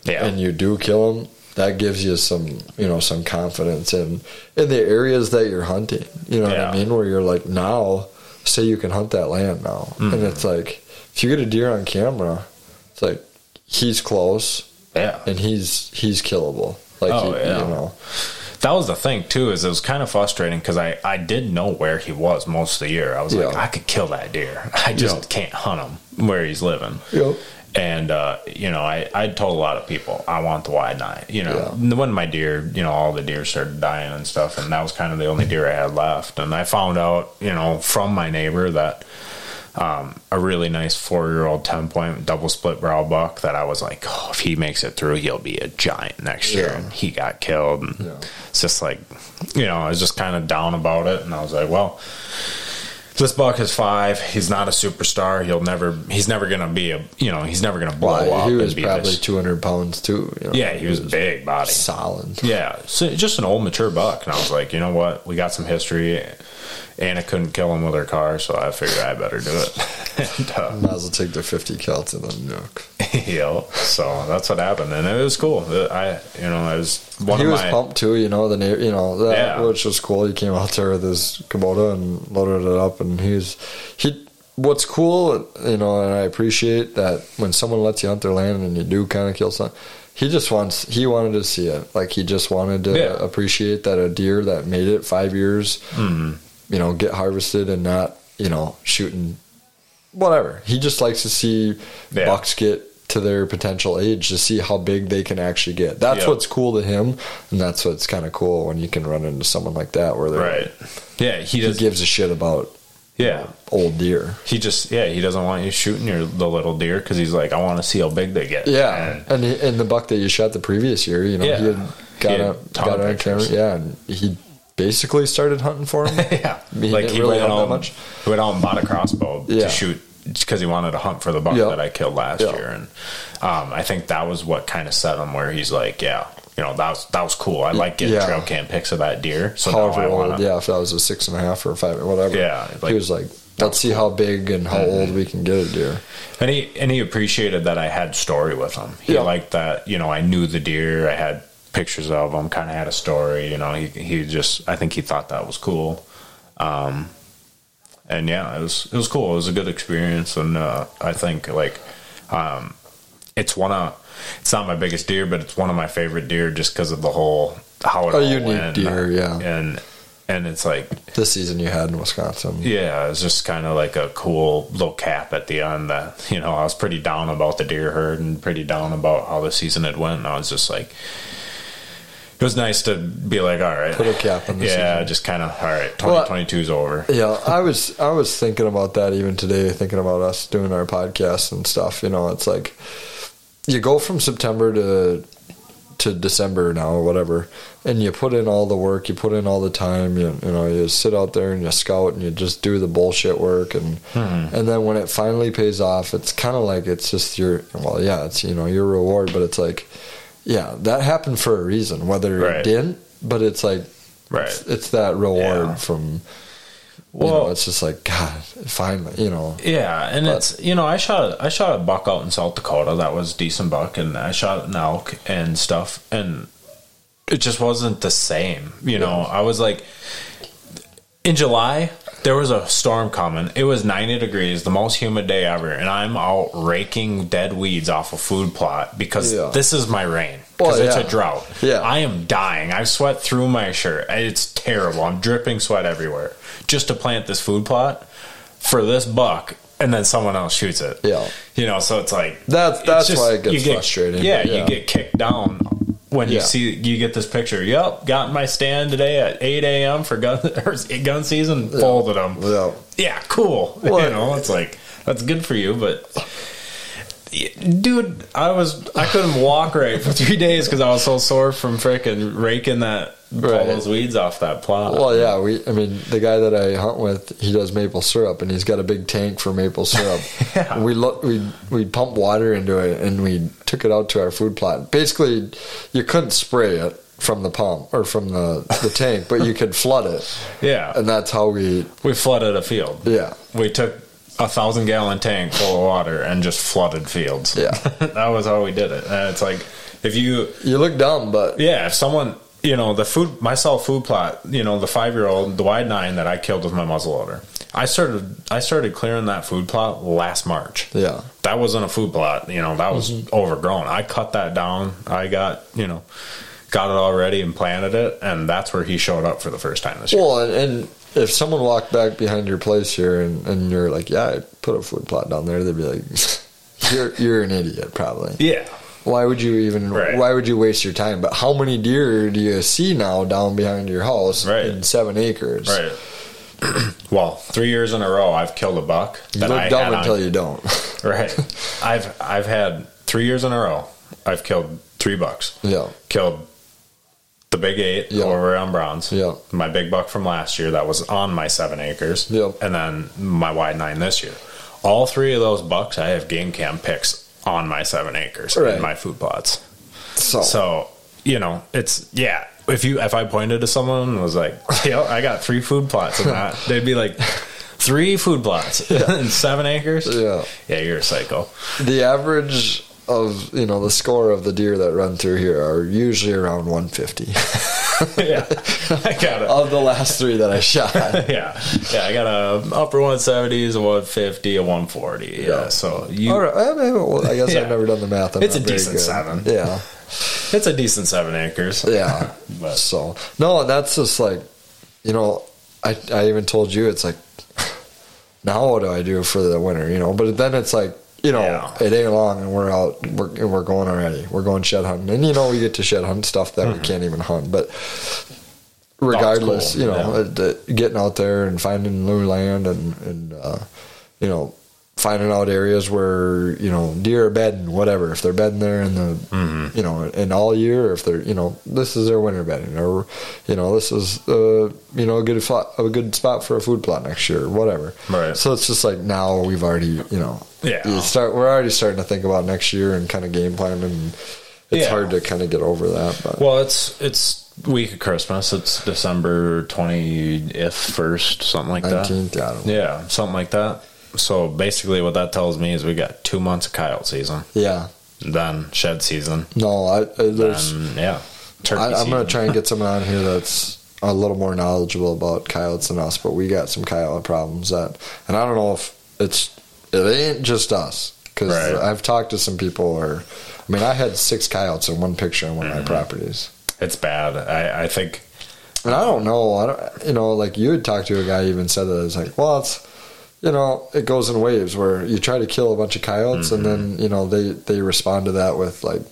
yeah. and you do kill him, that gives you some, you know, some confidence in in the areas that you're hunting. You know what I mean? Where you're like, now, say you can hunt that land now, Mm-hmm. and it's like if you get a deer on camera, it's like he's close yeah. and he's he's killable. Like Oh, he- yeah. you know, That was the thing too. Is it was kind of frustrating because I I did know where he was most of the year. I was like I could kill that deer. I just Yeah. can't hunt him where he's living. Yep. And uh, you know, I I told a lot of people I want the wide nine. You know, when my deer, you know, all the deer started dying and stuff, and that was kind of the only deer I had left. And I found out, you know, from my neighbor that um, a really nice four year old ten point double split brow buck that I was like, oh, if he makes it through, he'll be a giant next year. Yeah. And he got killed. And Yeah. it's just like, you know, I was just kind of down about it, and I was like, well. This buck is five. He's not a superstar. He'll never. He's never gonna be a. You know. He's never gonna blow Well, up. he was probably this- 200 pounds too. you know. yeah, he was big body. solid. Yeah, so just an old mature buck, and I was like, you know what? We got some history. Anna couldn't kill him with her car, so I figured I better do it. and, uh, Might as well take the 50 cal to the nook. you know, so that's what happened, and it was cool. I, you know, I was one he of was my. pumped too, you know, the na- you know, that, Yeah. which was cool. He came out there with his Kubota and loaded it up, and he's he. What's cool, you know, and I appreciate that when someone lets you hunt their land and you do kind of kill something. He just wants. He wanted to see it. Like he just wanted to Yeah. appreciate that a deer that made it five years, Mhm. You know, get harvested and not, you know, shooting. Whatever. He just likes to see Yeah. bucks get to their potential age to see how big they can actually get. That's Yep. what's cool to him, and that's what's kind of cool when you can run into someone like that where they're Right. Yeah, he he does. gives a shit about Yeah, old deer. he just yeah he doesn't want you shooting your the little deer because he's like I want to see how big they get. Yeah, And- and he, and the buck that you shot the previous year, you know, Yeah. he had got He had a, got of on camera. Yeah, and he basically started hunting for him. yeah, He like he really went out, much. he went out and bought a crossbow Yeah. to shoot because he wanted to hunt for the buck Yeah. that I killed last Yeah. year, and um, I think that was what kind of set him where he's like, yeah, you know, that was that was cool. I like getting Yeah. trail cam pics of that deer. So However old, yeah, if that was a six and a half or a five or whatever. Yeah, like- he was like, let's see how big and how Mm-hmm. old we can get a deer. and he and he appreciated that I had story with him. He Yeah. liked that you know I knew the deer. I had pictures of him. Kind of had a story. You know, he he just I think he thought that was cool. Um, and yeah, it was it was cool. It was a good experience, and uh, I think like um, it's one of it's not my biggest deer, but it's one of my favorite deer just because of the whole how it A all unique went. deer, yeah. and and it's like This season you had in Wisconsin. yeah, it's just kind of like a cool little cap at the end. That you know, I was pretty down about the deer herd and pretty down about how the season had went. And I was just like, it was nice to be like, all right, Put a cap on the yeah, season. just kind of all right. Twenty twenty two is over. Yeah, I was I was thinking about that even today, thinking about us doing our podcast and stuff. You know, it's like you go from September to to December now or whatever, and you put in all the work, you put in all the time. You, you know, you sit out there and you scout and you just do the bullshit work, and hmm. and then when it finally pays off, it's kind of like it's just your well, yeah, it's you know your reward, but it's like yeah, that happened for a reason, whether Right. it didn't, but it's like Right. it's, it's that reward Yeah. from. Well- you know, it's just like God. Finally, you know. Yeah, and But- it's you know I shot I shot a buck out in South Dakota that was a decent buck, and I shot an elk and stuff, and it just wasn't the same. You know, I was like in July there was a storm coming. It was ninety degrees, the most humid day ever, and I'm out raking dead weeds off a food plot because Yeah. this is my rain. Because Well, it's yeah. a drought. Yeah. I am dying. I've sweat through my shirt. It's terrible. I'm dripping sweat everywhere just to plant this food plot for this buck, and then someone else shoots it. Yeah. you know, so it's like That's- that's why it gets you get- frustrating, Yeah, yeah. you get kicked down when you see you get this picture. Yep, got my stand today at eight a.m. for gun or gun season. Folded them. Yeah. Yeah, cool. Well- you know, it's like that's good for you, but. Dude, I was I couldn't walk right for three days because I was so sore from frickin' raking that all Right. those weeds off that plot. Well, yeah, we. I mean, the guy that I hunt with, he does maple syrup, and he's got a big tank for maple syrup. Yeah. We look, we we pump water into it, and we took it out to our food plot. Basically, you couldn't spray it from the pump or from the the tank, but you could flood it, yeah, and that's how we. we flooded a field. Yeah, We took a thousand gallon tank full of water and just flooded fields. Yeah. that was how we did it. And it's like if you you look dumb, but Yeah, if someone, you know, the food, myself food plot, you know, the five year old, the wide nine that I killed with my muzzleloader. I started, I started clearing that food plot last March. yeah, That wasn't a food plot, you know, that was mm-hmm. overgrown. I cut that down. I got, you know, got it all ready and planted it, and that's where he showed up for the first time this year. Well, and, and if someone walked back behind your place here and, and you're like, yeah, I put a food plot down there, they'd be like, you're you're an idiot, probably. Yeah, Why would you even? Right. Why would you waste your time? But how many deer do you see now down behind your house Right. in seven acres? right. well, three years in a row, I've killed a buck You look I dumb had on- until you don't. Right. I've I've had three years in a row. I've killed three bucks. yeah, Killed the big eight Yeah. over on Browns. Yeah. My big buck from last year that was on my seven acres. Yeah. And then my wide nine this year. All three of those bucks I have game cam picks on my seven acres Right. in my food plots. so, So, you know, it's yeah. If you if I pointed to someone and was like, "Yo, I got three food plots," in that they'd be like, three food plots in seven acres." Yeah. yeah, you're a psycho. the average of you know the score of the deer that run through here are usually around 150 yeah, I got it. of the last three that I shot. yeah, yeah, I got a upper 170s, a 150, a 140. Yeah, Yeah. so you, All right, I, mean, well, I guess Yeah. I've never done the math. I'm It's a decent good. seven. Yeah. it's a decent seven acres. Yeah. But- so no, that's just like, you know, I I even told you it's like, now what do I do for the winter? You know, but then it's like, you know, Yeah. it ain't long and we're out, we're we're going already. We're going shed hunting, and you know, we get to shed hunt stuff that we can't even hunt, but. Regardless, cool. you know, Yeah. uh, getting out there and finding new land and and uh, you know finding out areas where you know deer are bedding, whatever. If they're bedding there in the Mm-hmm. you know in all year, or if they're you know this is their winter bedding, or you know this is uh, you know a good a good spot for a food plot next year, whatever. Right. So it's just like now we've already you know Yeah. you start we're already starting to think about next year and kind of game plan and. It's Yeah. hard to kind of get over that, but Well, it's it's week of Christmas. It's December twentieth, first, something like that. 19th, yeah, I don't know. Yeah, something like that. So basically, what that tells me is we got two months of coyote season, yeah, then shed season, no, I, I there's then yeah, turkey I, going to try and get someone on here that's a little more knowledgeable about coyotes than us, but we got some coyote problems that, and I don't know if it's it ain't just us because Right. I've talked to some people or, I mean, I had six coyotes in one picture on one Mm-hmm. of my properties, It's bad. I, I think and I don't know, I don't, you know, like you had talked to a guy even said that it's like, well, it's. You know, it goes in waves where you try to kill a bunch of coyotes, and then mm-hmm. you know they they respond to that with like,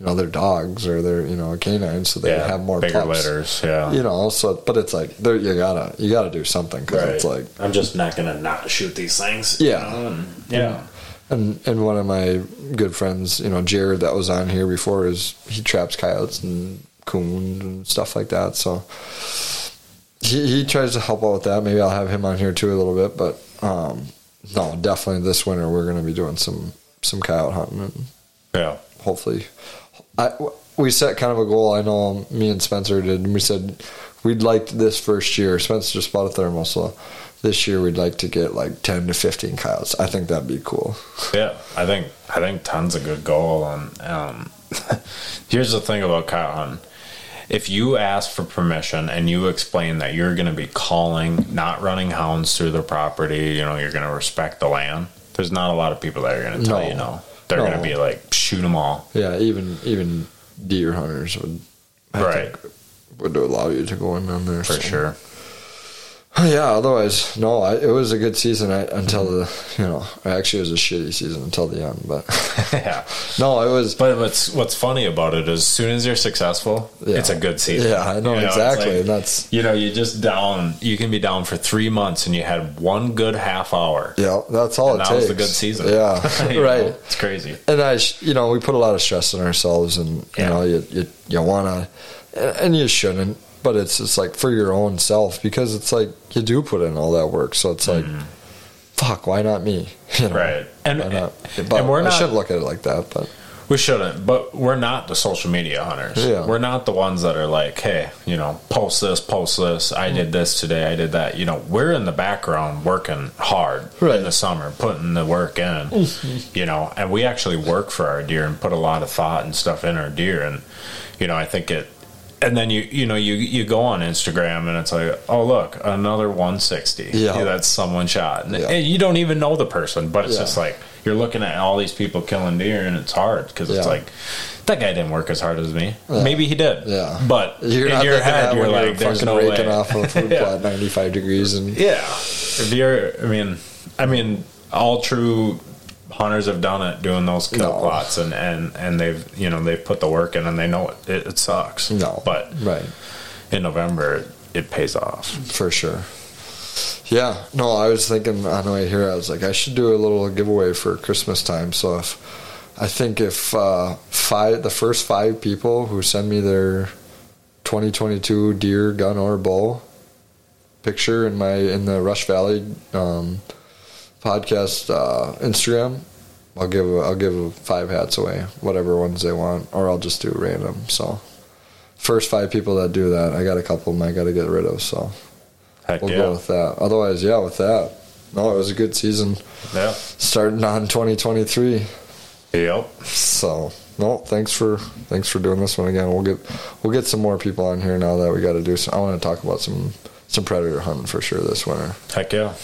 you know, their dogs or their you know canines, so they yeah, have more bigger pups. litters. Yeah, you know so but it's like there you gotta you gotta do something because it's like I'm just not gonna not shoot these things. Yeah. you know, and- yeah. and and one of my good friends you know jared that was on here before is he traps coyotes and coons and stuff like that so he, he tries to help out with that maybe i'll have him on here too a little bit but um no definitely this winter we're going to be doing some some coyote hunting and yeah. hopefully I, we set kind of a goal i know me and spencer did and we said we'd like this first year spencer just bought a thermal so this year we'd like to get like 10 to 15 coyotes i think that'd be cool Yeah, I think I think tons a good goal. And um, here's the thing about coyote hunting: if you ask for permission and you explain that you're going to be calling, not running hounds through the property, you know, you're going to respect the land. There's not a lot of people that are going to tell No. you no. They're No. going to be like, shoot them all. yeah even even deer hunters would I Right. would allow you to go in on there For so. sure. yeah otherwise no I, it was a good season I, until the you know actually it was a shitty season until the end but yeah. no it was But what's what's funny about it is, as soon as you're successful, Yeah. it's a good season. Yeah, I know, it's exactly, like, and that's- you know, you just down. You can be down for three months, and you had one good half hour. yeah that's all and it that takes was a good season. yeah You know, right it's crazy. and I, you know, we put a lot of stress on ourselves, and you Yeah. know, you you, you want to, and you shouldn't, but it's just like for your own self because it's like you do put in all that work, so it's like, mm-hmm. fuck, why not me? You know. Right. And- why not? and we're I not- shouldn't look at it like that, but We shouldn't, but we're not the social media hunters. Yeah. We're not the ones that are like, hey, you know, post this, post this. I did this today. I did that. You know, we're in the background working hard Right. in the summer, putting the work in. You know, and we actually work for our deer and put a lot of thought and stuff in our deer. And you know, I think it. And then you you know you you go on Instagram and it's like oh look another 160 Yeah. that's someone shot and, Yeah. and you don't even know the person but it's Yeah. just like you're looking at all these people killing deer and it's hard because it's like that guy didn't work as hard as me. Maybe he did. Yeah. But you're in your head, you're like, you're there's fucking no way. off of a food plot ninety five degrees, and Yeah. If you're, I mean, I mean, all true hunters have done it doing those kill No. plots and, and, and they've, you know, they've put the work in and they know it, it, it sucks. no, But right. in November, it, it pays off. For sure. Yeah, no, I was thinking on the way here, I was like, I should do a little giveaway for Christmas time. So if I think if uh, five, the first five people who send me their 2022 deer, gun, or bow picture in my in the Rush Valley um, podcast uh, Instagram, I'll give I'll give five hats away, whatever ones they want, or I'll just do random. So first five people that do that, I got a couple of them I got to get rid of. So Heck we'll yeah. go with that. Otherwise, yeah, with that. No, it was a good season Yeah. starting on 2023. Yep. So no, thanks for thanks for doing this one again. We'll get we'll get some more people on here now that we got to do. Some, I want to talk about some some predator hunting for sure this winter. Heck yeah.